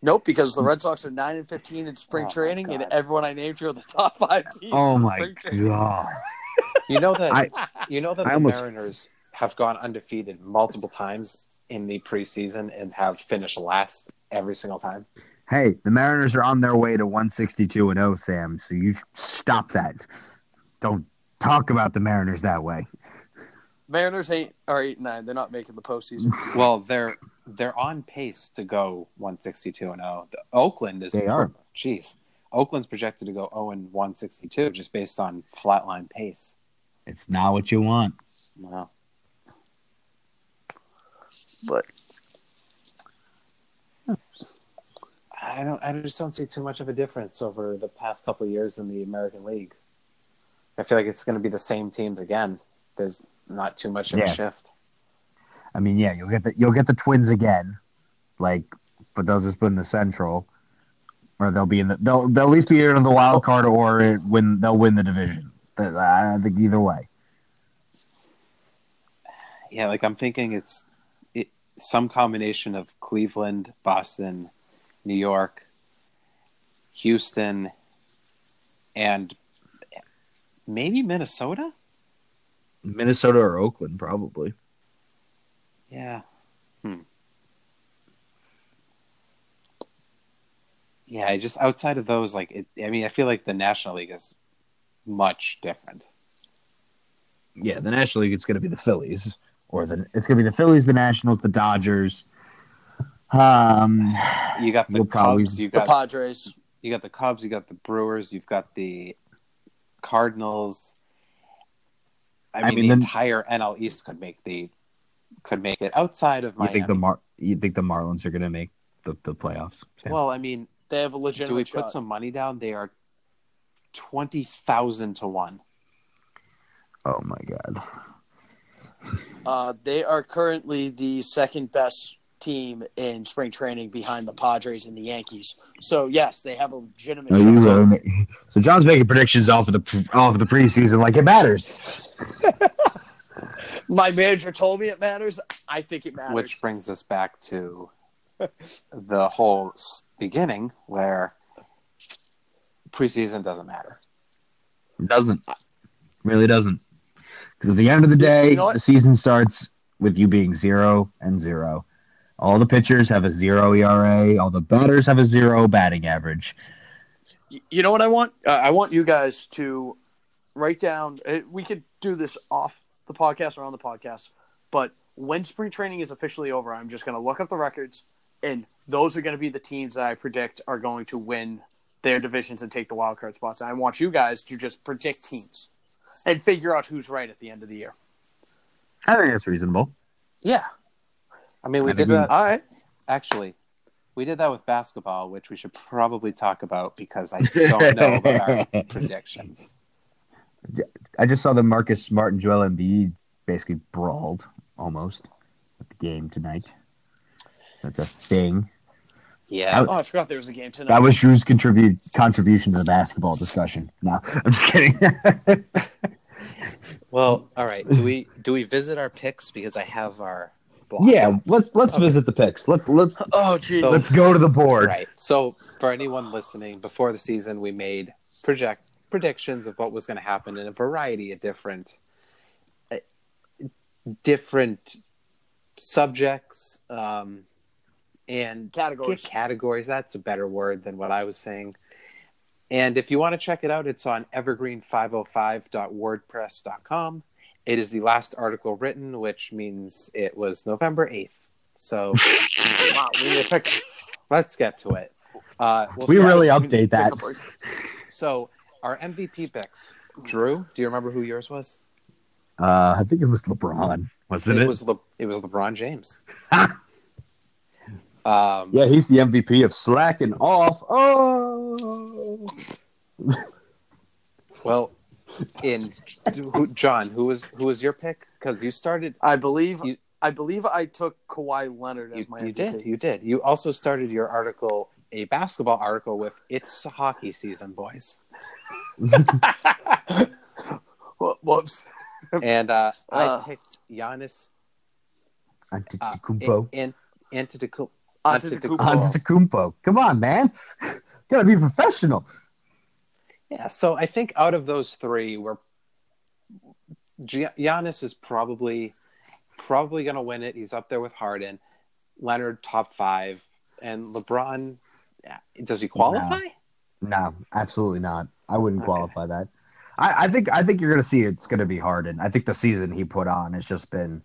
Nope, because the Red Sox are nine and fifteen in spring Oh, training, and everyone I named you are the top five teams. Oh my god! *laughs* *laughs* You know that I- you know that I the almost- Mariners have gone undefeated multiple times in the preseason and have finished last every single time. Hey, the Mariners are on their way to 162 and 0, Sam. So you stop that. Don't talk about the Mariners that way. Mariners ain't are eight and nine. They're not making the postseason. *laughs* Well, they're they're on pace to go 162 and 0. The, Oakland is They are. Jeez. Oakland's projected to go 0 and 162 just based on flatline pace. It's not what you want. Wow. But I don't I just don't see too much of a difference over the past couple of years in the American League. I feel like it's going to be the same teams again. There's not too much of Yeah. a shift. I mean, yeah, you'll get the you'll get the Twins again, like, but they'll just be in the Central, or they'll be in the they'll they'll at least be in the wild card or it- win they'll win the division. But I think either way. Yeah, like I'm thinking it's it, some combination of Cleveland, Boston, New York, Houston, and maybe Minnesota. Minnesota or Oakland, probably. Yeah. Hmm. Yeah, I just outside of those, like it. I mean, I feel like the National League is much different. Yeah, the National League it's going to be the Phillies, or the it's going to be the Phillies, the Nationals, the Dodgers. Um, You got the You'll probably- Cubs, you got the Padres. you got the Cubs, you got the Brewers, you've got the Cardinals. I I mean, mean, the then- entire NL East could make the could make it outside of you think the Mar you think the Marlins are going to make the, the playoffs? Sam? well, I mean, They have a legitimate. do legitimate we put some money down? They are twenty thousand to one. oh my God. Uh, they are currently the second best team in spring training behind the Padres and the Yankees. So yes, they have a legitimate. Are you shot. really ma- so John's making predictions off of the off of the preseason like it matters. *laughs* My manager told me it matters. I think it matters. Which brings us back to *laughs* the whole beginning where preseason doesn't matter. It doesn't. Really doesn't. Because at the end of the day, You know the season starts with you being zero and zero. All the pitchers have a zero ERA. All the batters have a zero batting average. You know what I want? Uh, I want you guys to write down. uh, We could do this off the podcast or on the podcast, but when spring training is officially over, I'm just going to look up the records, and those are going to be the teams that I predict are going to win their divisions and take the wild card spots. And I want you guys to just predict teams and figure out who's right at the end of the year. I think that's reasonable. Yeah. I mean, we I did think we- that All right. actually. We did that with basketball, which we should probably talk about because I don't know about our *laughs* predictions. I just saw the Marcus Smart and Joel Embiid basically brawled almost at the game tonight. That's a thing. Yeah, Oh, I forgot there was a game tonight. That was Drew's contribute contribution to the basketball discussion. No, I'm just kidding. *laughs* Well, all right. Do we do we visit our picks because I have our block. yeah, let's let's visit the picks. Let's let's *laughs* oh, jeez. So- let's go to the board. Right. So for anyone listening, before the season, we made project predictions of what was going to happen in a variety of different uh, different subjects um, and Categories. Categories. That's a better word than what I was saying. And if you want to check it out, it's on evergreen505.wordpress.com. It is the last article written, which means it was November 8th. So wow, we pick. let's get to it. Uh, we'll We really we need to update that. So our MVP picks. Drew, do you remember who yours was? Uh, I think it was LeBron, wasn't it? was Le- it was LeBron James. *laughs* um, Yeah, he's the MVP of slacking off. Oh, Well, in who, John, who was who was your pick? Because you started. I believe You- I believe I took Kawhi Leonard You, as my you MVP. did. You did. You also started your article, a basketball article, with "It's hockey season, boys," *laughs* Wh- Whoops. and uh, Uh. I picked Giannis uh, Antetokounmpo. and Antetokounmpo. Antetokounmpo. Antetokounmpo. Come on, man. *laughs* Gotta be professional. Yeah, so I think out of those three, we're Gi- Giannis is probably probably going to win it. He's up there with Harden, Leonard top five, and LeBron Does he qualify? No, absolutely not. I wouldn't Okay. qualify that. I, I think I think you're going to see it's going to be Harden. I think the season he put on has just been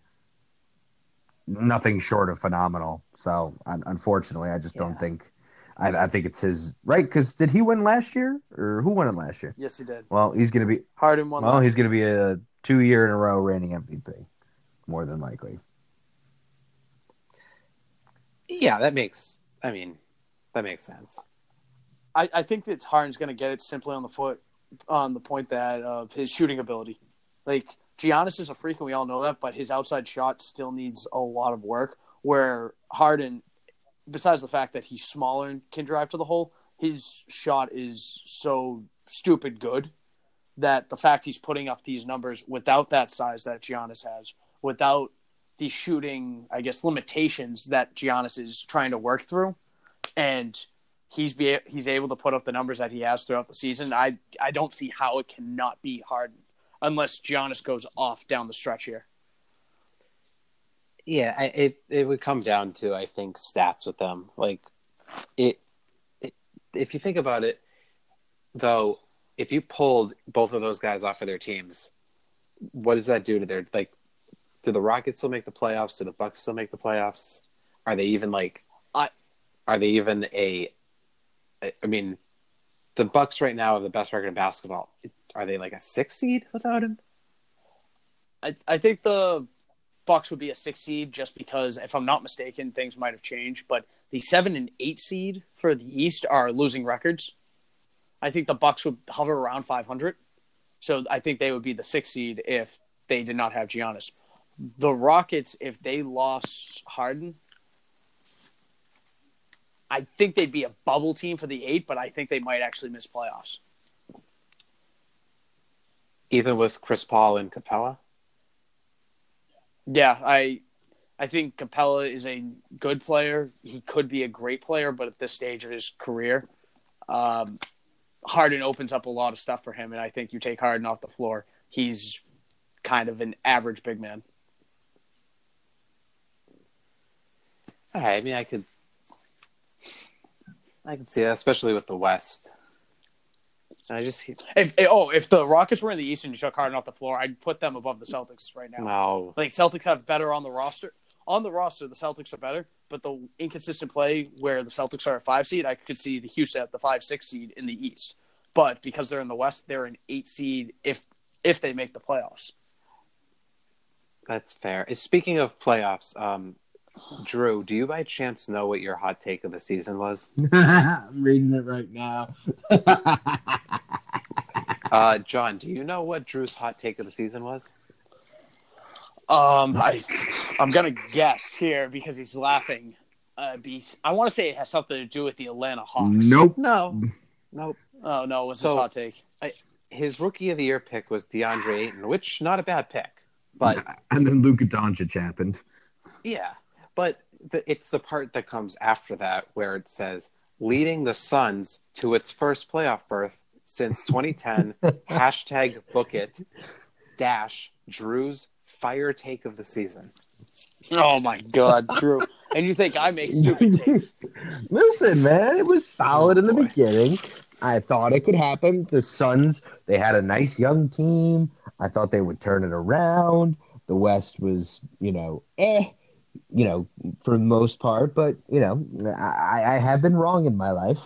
nothing short of phenomenal. So unfortunately, I just don't think. I, I think it's his right because did he win last year or who won it last year? Yes, he did. Well, he's going to be Harden won. well, last he's going to be a two year in a row reigning MVP, more than likely. Yeah, that makes. I mean, that makes sense. I, I think that Harden's going to get it simply on the foot, on the point that of his shooting ability. Like Giannis is a freak, and we all know that, but his outside shot still needs a lot of work. Where Harden, besides the fact that he's smaller and can drive to the hole, his shot is so stupid good that the fact he's putting up these numbers without that size that Giannis has, without the shooting, I guess, limitations that Giannis is trying to work through, and he's be he's able to put up the numbers that he has throughout the season. I I don't see how it cannot be Harden unless Giannis goes off down the stretch here. Yeah, I, it it would come down to I think stats with them. Like it, it, if you think about it, though, if you pulled both of those guys off of their teams, what does that do to their like? Do the Rockets still make the playoffs? Do the Bucks still make the playoffs? Are they even like? I- are they even a? I I mean, the Bucks right now have the best record in basketball. Are they like a six seed without him? I I think the Bucks would be a six seed just because if I'm not mistaken, things might have changed. But the seven and eight seed for the East are losing records. I think the Bucks would hover around 500. So I think they would be the six seed if they did not have Giannis. The Rockets, if they lost Harden, I think they'd be a bubble team for the eight, but I think they might actually miss playoffs. Even with Chris Paul and Capela. Yeah, I I think Capela is a good player. He could be a great player, but at this stage of his career, um, Harden opens up a lot of stuff for him, and I think you take Harden off the floor, he's kind of an average big man. All right, I mean, I could, I can see that, especially with the West. And I just If oh, if the Rockets were in the East and you took Harden off the floor, I'd put them above the Celtics right now. no, Like Celtics have better on the roster. On the roster, the Celtics are better, but the inconsistent play where the Celtics are a five seed, I could see the Houston at the five six seed in the East. But because they're in the West, they're an eight seed if if they make the playoffs. that's fair. Speaking of playoffs, um, Drew, do you by chance know what your hot take of the season was? *laughs* I'm reading it right now. *laughs* Uh, John, do you know what Drew's hot take of the season was? Um, I I'm gonna guess here because he's laughing. Uh, be I want to say it has something to do with the Atlanta Hawks. nope. No, nope. Oh no, what's So- his hot take? His rookie of the year pick was DeAndre Ayton, which not a bad pick, but *laughs* and then Luka Doncic happened. Yeah, but the, it's the part that comes after that where it says leading the Suns to its first playoff berth since *laughs* 2010. hashtag book it dash Drew's fire take of the season. Oh my God, Drew! and you think I make stupid takes? *laughs* Listen, man, it was solid in the boy. beginning. I thought it could happen. The Suns, they had a nice young team. I thought they would turn it around. The West was, you know, eh, you know, for the most part. But you know, I, I have been wrong in my life.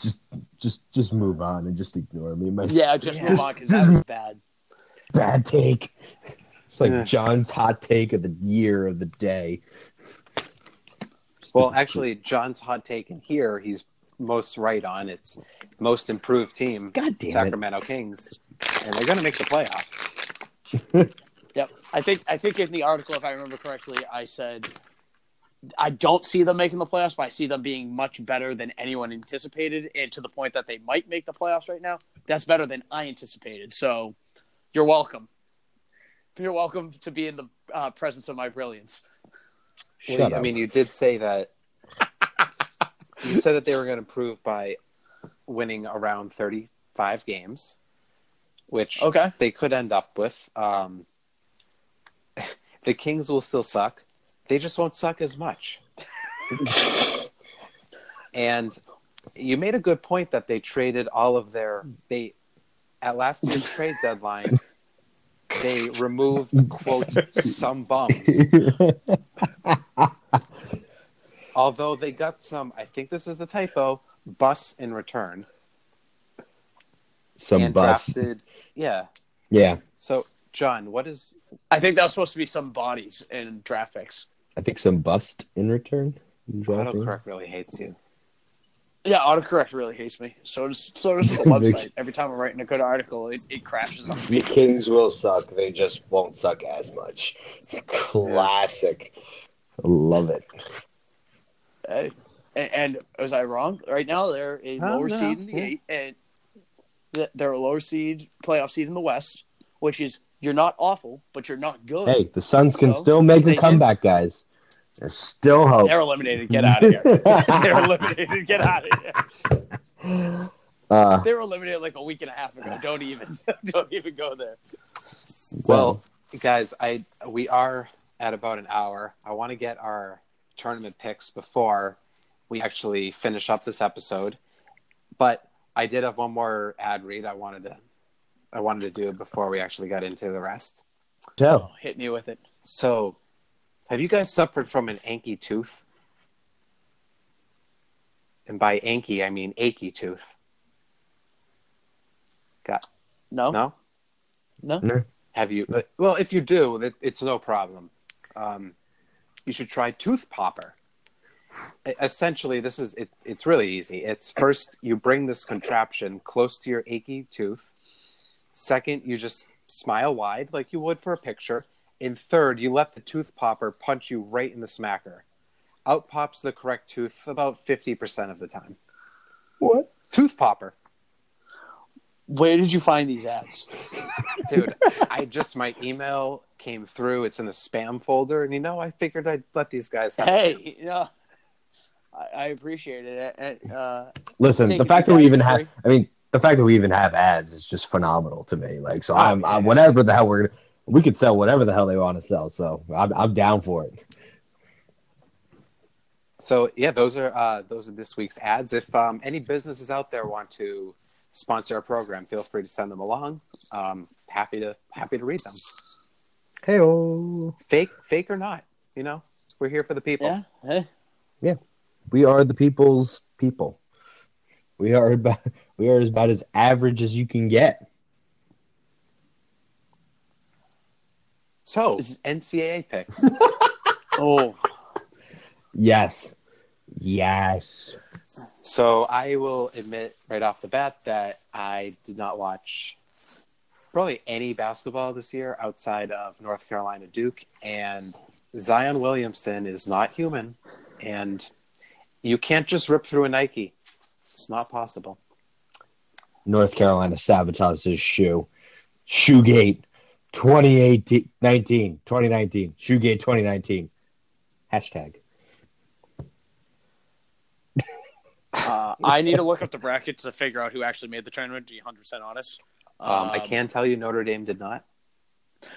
Just, just, just move on and just ignore me. My Yeah, just Yeah. move on because that was bad. bad take. It's like Yeah. John's hot take of the year of the day. Well, actually, John's hot take in here, he's most right on. It's most improved team, God damn it. Sacramento Kings, and they're going to make the playoffs. Yep. I think I think in the article, if I remember correctly, I said I don't see them making the playoffs, but I see them being much better than anyone anticipated, and to the point that they might make the playoffs right now. That's better than I anticipated. So you're welcome. You're welcome to be in the uh, presence of my brilliance. Well, Shut I mean, you did say that. you said that they were going to improve by winning around 35 games, which Okay. they could end up with. Um, *laughs* the Kings will still suck. they just won't suck as much. *laughs* and you made a good point that they traded all of their they at last year's trade deadline they removed quote some bums *laughs* although they got some i think this is a typo bus in return Some and bus. drafted yeah Yeah, so john what is I think that was supposed to be some bodies in draft picks. I think some bust in return. in drafting. autocorrect really hates you Yeah, autocorrect really hates me. So does so does the *laughs* website. Every time I'm writing a good article, it, it crashes on The me. Kings will suck. They just won't suck as much. *laughs* Classic. Love it. Uh, and, and was I wrong? Right now, they're a lower no. seed in the Yeah. eight, and th- they're a lower seed playoff seed in the West, which is you're not awful, but you're not good. Hey, the Suns can So, still make they a can- comeback, guys. There's still hope. They're eliminated. Get out of here. *laughs* they're eliminated. Get out of here. Uh, They were eliminated like a week and a half ago. Don't even, *laughs* don't even go there. Well, guys, I we are at about an hour. I want to get our tournament picks before we actually finish up this episode. But I did have one more ad read I wanted to I wanted to do before we actually got into the rest. tell. Hit me with it. So, have you guys suffered from an anky tooth? And by anky, I mean achy tooth. Got No, no? no. Have you? uh, Well, if you do, it, it's no problem. Um, you should try Tooth Popper. Essentially, this is it, it's really easy. It's first you bring this contraption close to your achy tooth. Second, you just smile wide like you would for a picture. And third, you let the tooth popper punch you right in the smacker. Out pops the correct tooth about fifty percent of the time. What? Tooth popper. Where did you find these ads? *laughs* dude i just my email came through it's in the spam folder and you know i figured i'd let these guys have Hey, chance. you know, I, I appreciate it. And, uh, Listen, the fact that we even have, I mean, the fact that we even have ads is just phenomenal to me. Like, so Oh, I'm, I'm whatever the hell we're gonna, we could sell whatever the hell they want to sell. So I'm, I'm down for it. so yeah those are uh, those are this week's ads. If um, any businesses out there want to sponsor our program feel free to send them along. Um, happy to happy to read them. Hey, oh, fake fake or not you know? We're here for the people. Yeah, hey, we are the people's people. We are about, *laughs* we are about as average as you can get. so is ncaa picks *laughs* oh, Yes, yes. So I will admit right off the bat that I did not watch probably any basketball this year outside of North Carolina Duke and Zion Williamson is not human and you can't just rip through a Nike. It's not possible. North Carolina sabotages his shoe. Shoegate 2018, 19, 2019. Shoegate 2019. Hashtag. *laughs* uh, I need to look up the brackets to figure out who actually made the tournament. To be hundred percent honest, Um, I can tell you Notre Dame did not.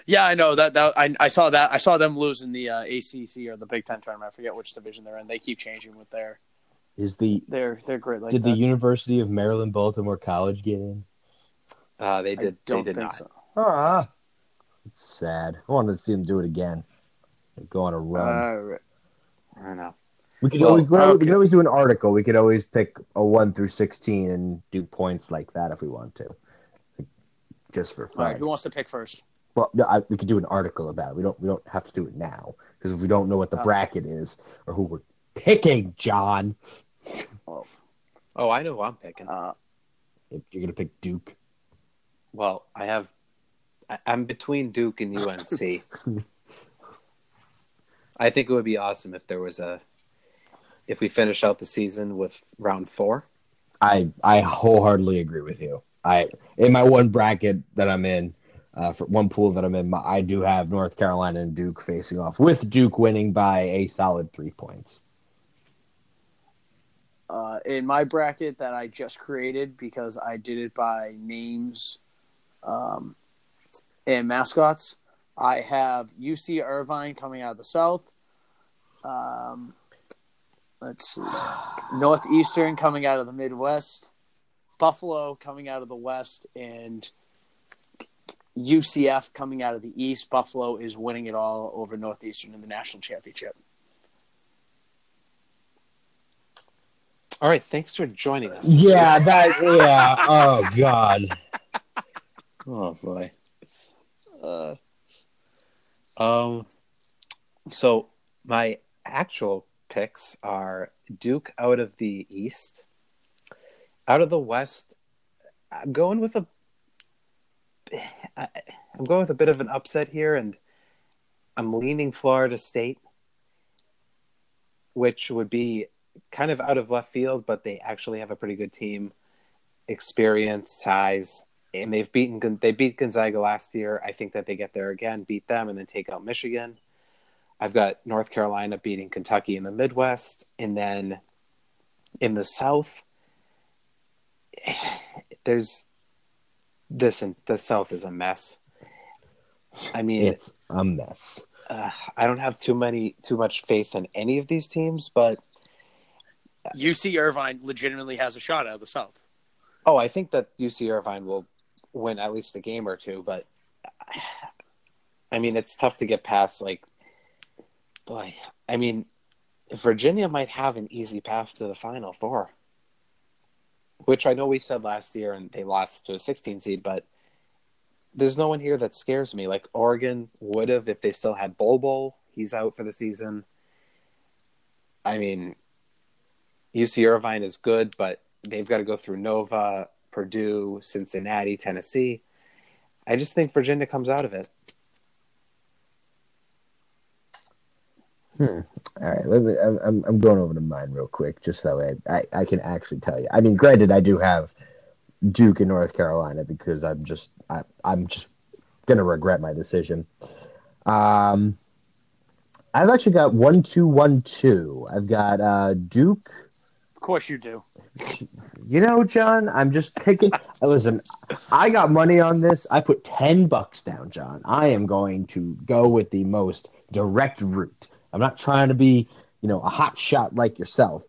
Yeah, I know that. That I, I saw that. I saw them lose in the uh, ACC or the Big Ten tournament. I forget which division they're in. They keep changing with their. Is the They're they're great like did that. the University of Maryland Baltimore College get in? Uh, they did. They don't did think not. so. Ah, it's sad. I wanted to see them do it again. Go on a run. Uh, I know. we could well, always, we could always- we could always do an article. We could always pick a one through sixteen and do points like that if we want to, just for fun. right, who wants to pick first? Well, no, I, we could do an article about it. We don't. We don't have to do it now because if we don't know what the Oh. bracket is or who we're picking, John, Oh, I know who I'm picking. Uh, if you're gonna pick Duke. Well, I have. I- I'm between Duke and UNC. *laughs* I think it would be awesome if there was a. If we finish out the season with round four. I I wholeheartedly agree with you. I in my one bracket that I'm in, uh, for one pool that I'm in, I do have North Carolina and Duke facing off, with Duke winning by a solid three points. uh, in my bracket that I just created because I did it by names um, and mascots. I have UC Irvine coming out of the South, Um, let's see. Northeastern coming out of the Midwest, Buffalo coming out of the West, and UCF coming out of the East. Buffalo is winning it all over Northeastern in the national championship. All right, thanks for joining us. Yeah, that. Yeah. Oh God. *laughs* Oh boy. Uh, um. So my actual picks are Duke out of the East. Out of the West, I'm going with a. I- I'm going with a bit of an upset here, and I'm leaning Florida State, which would be kind of out of left field, but they actually have a pretty good team, experience, size, and they've beaten they beat Gonzaga last year. I think that they get there again, beat them, and then take out Michigan. I've got North Carolina beating Kentucky in the Midwest, and then in the South, *sighs* there's this and the South is a mess. I mean, It's a mess. uh, I don't have too many too much faith in any of these teams, but UC Irvine legitimately has a shot out of the South. oh, I think that UC Irvine will win at least a game or two. But I mean, it's tough to get past. Like, boy, I mean, Virginia might have an easy path to the Final Four, which I know we said last year, and they lost to a 16 seed, but. There's no one here that scares me. Like Oregon would have if they still had Bol Bol. He's out for the season. I mean, UC Irvine is good, but they've got to go through Nova, Purdue, Cincinnati, Tennessee. I just think Virginia comes out of it. Hmm. All right, let me, I'm- I'm going over to mine real quick, just so I, I I can actually tell you. I mean, granted, I do have Duke in North Carolina because I'm just I, I'm just gonna regret my decision. Um, I've actually got one two one two. I've got uh Duke. Of course you do. You know, John, I'm just picking. *laughs* Listen, I got money on this. I put ten bucks down, John. I am going to go with the most direct route. I'm not trying to be, you know, a hot shot like yourself.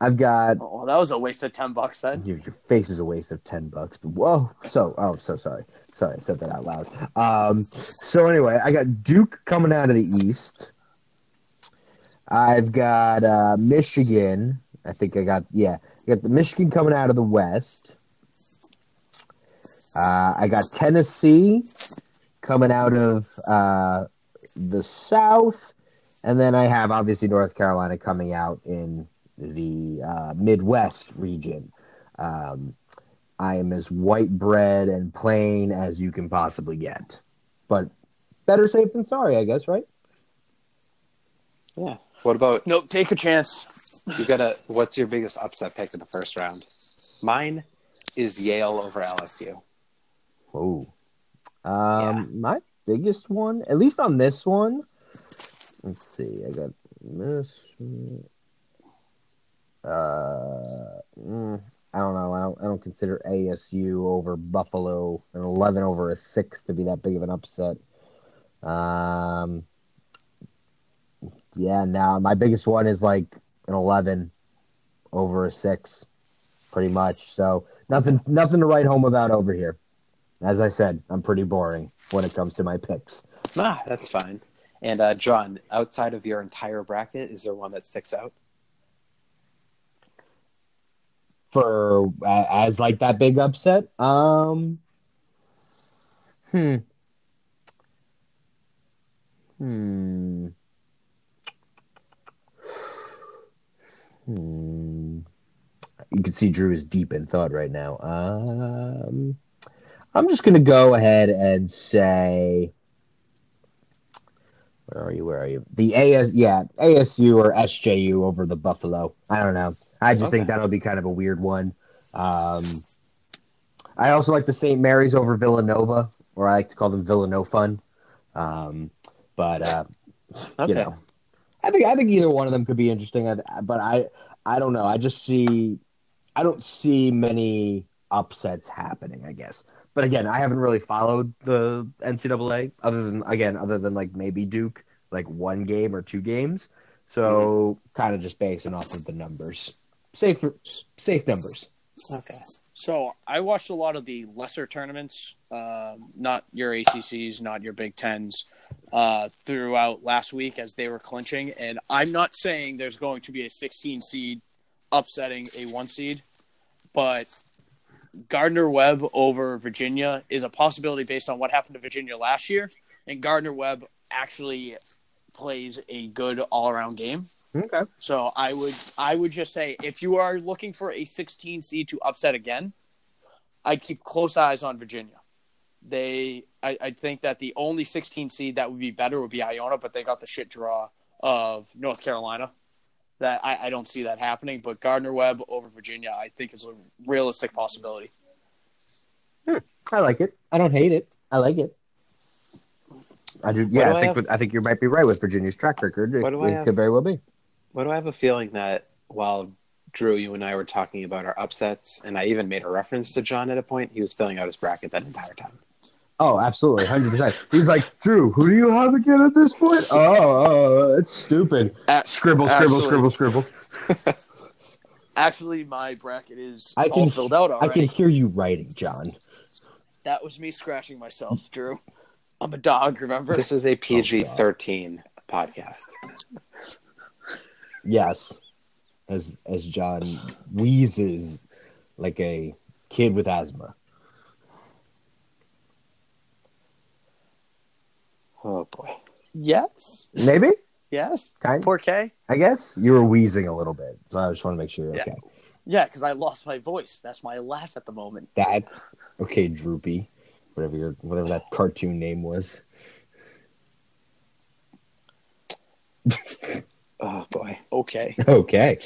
I've got Oh, that was a waste of ten bucks then. your, your face is a waste of ten bucks. But whoa, so oh, so sorry, sorry, I said that out loud. Um, so anyway, I got Duke coming out of the East. I've got uh, Michigan. I think I got yeah, I got the Michigan coming out of the West. Uh, I got Tennessee coming out of uh, the South, and then I have obviously North Carolina coming out in the uh, Midwest region. Um, I am as white bread and plain as you can possibly get, but better safe than sorry, I guess, right? Yeah. What about Nope, take a chance. you? Got a what's your biggest upset pick in the first round? Mine is Yale over LSU. Oh, um, Yeah. my biggest one, at least on this one. Let's see. I got this. Uh, mm, I don't know. I don't. I don't consider ASU over Buffalo an eleven over a six to be that big of an upset. Um. Yeah. Now my biggest one is like an eleven over a six, pretty much. So nothing. Nothing to write home about over here. As I said, I'm pretty boring when it comes to my picks. Ah, that's fine. And uh, John, outside of your entire bracket, is there one that sticks out? For uh, as like that big upset, um, hmm, hmm, hmm. You can see Drew is deep in thought right now. Um, I'm just gonna go ahead and say. Where are you? Where are you? The AS, yeah, ASU or SJU over the Buffalo. I don't know. I just think that'll be kind of a weird one. Um, I also like the St. Mary's over Villanova, or I like to call them Villanofun. Um, but uh, Okay. you know, I think I think either one of them could be interesting. But I I don't know. I just see I don't see many upsets happening. I guess. But again, I haven't really followed the NCAA other than again other than like maybe Duke, like one game or two games. So kind of just basing off of the numbers, safe safe numbers. Okay. So I watched a lot of the lesser tournaments, um, not your ACCs, not your Big Tens, uh, throughout last week as they were clinching. And I'm not saying there's going to be a 16 seed upsetting a one seed, but Gardner Webb over Virginia is a possibility based on what happened to Virginia last year. And Gardner Webb actually plays a good all around game. Okay. So I would I would just say if you are looking for a 16 seed to upset again, I'd keep close eyes on Virginia. They I, I think that the only 16 seed that would be better would be Iona, but they got the shit draw of North Carolina. That I, I don't see that happening. But Gardner Webb over Virginia, I think is a realistic possibility. Hmm. I like it. I don't hate it. I like it. I do. Yeah, do I I think have? I think you might be right with Virginia's track record. It, do I it have? could very well be. What do I have a feeling that while Drew, you and I were talking about our upsets, and I even made a reference to John at a point, he was filling out his bracket that entire time. Oh, absolutely, hundred percent. He's like, Drew, who do you have again at this point? Oh, oh, oh it's stupid. A- Scribble, scribble, Actually- scribble, scribble. *laughs* Actually, my bracket is I all can- filled out I can hear you writing, John. That was me scratching myself, Drew. I'm a dog, remember? This is a oh, PG 13 podcast. Yes, as as John wheezes like a kid with asthma. Oh boy. yes. Maybe, Yes. kind. Poor K. I guess you were wheezing a little bit, so I just want to make sure you're Yeah. okay. Yeah, because I lost my voice. That's my laugh at the moment. That okay, Droopy, whatever your whatever that cartoon name was. Oh boy. *laughs* Okay. Okay,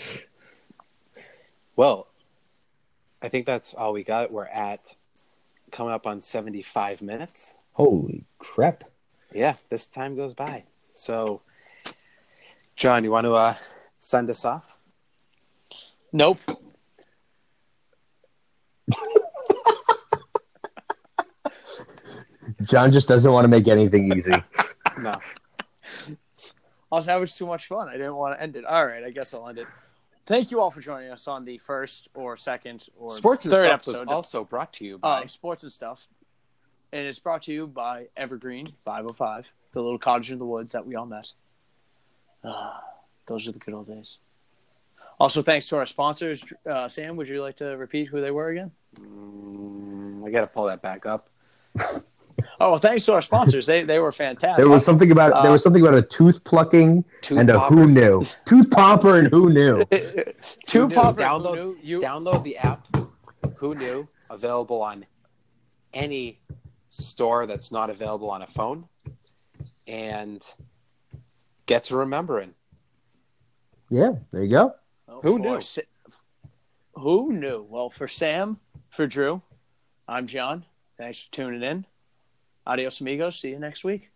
Well, I think that's all we got. We're at coming up on 75 minutes. holy crap! Yeah, this time goes by. So, John, you want to uh, send us off? Nope. John just doesn't want to make anything easy. *laughs* No. Also, I was having too much fun. I didn't want to end it. All right, I guess I'll end it. Thank you all for joining us on the first or second or Sports and third Stuff was episode also brought to you by. of Sports and Stuff. And it's brought to you by Evergreen 505, the little cottage in the woods that we all met. Ah, those are the good old days. Also, thanks to our sponsors. Uh, Sam, would you like to repeat who they were again? Mm, I got to pull that back up. *laughs* Oh, well, thanks to our sponsors. they they were fantastic. There was something about Uh, there was something about a tooth plucking Tooth and a who knew *laughs* tooth popper and who knew. *laughs* two Who knew? Download- Who knew? You, Download the app. Who knew? Available on any store that's not available on a phone, and get to remembering. Yeah, there you go. Oh, Who knew? Sa- who knew? Well, for Sam, for Drew, I'm John. Thanks for tuning in. Adios, amigos. See you next week.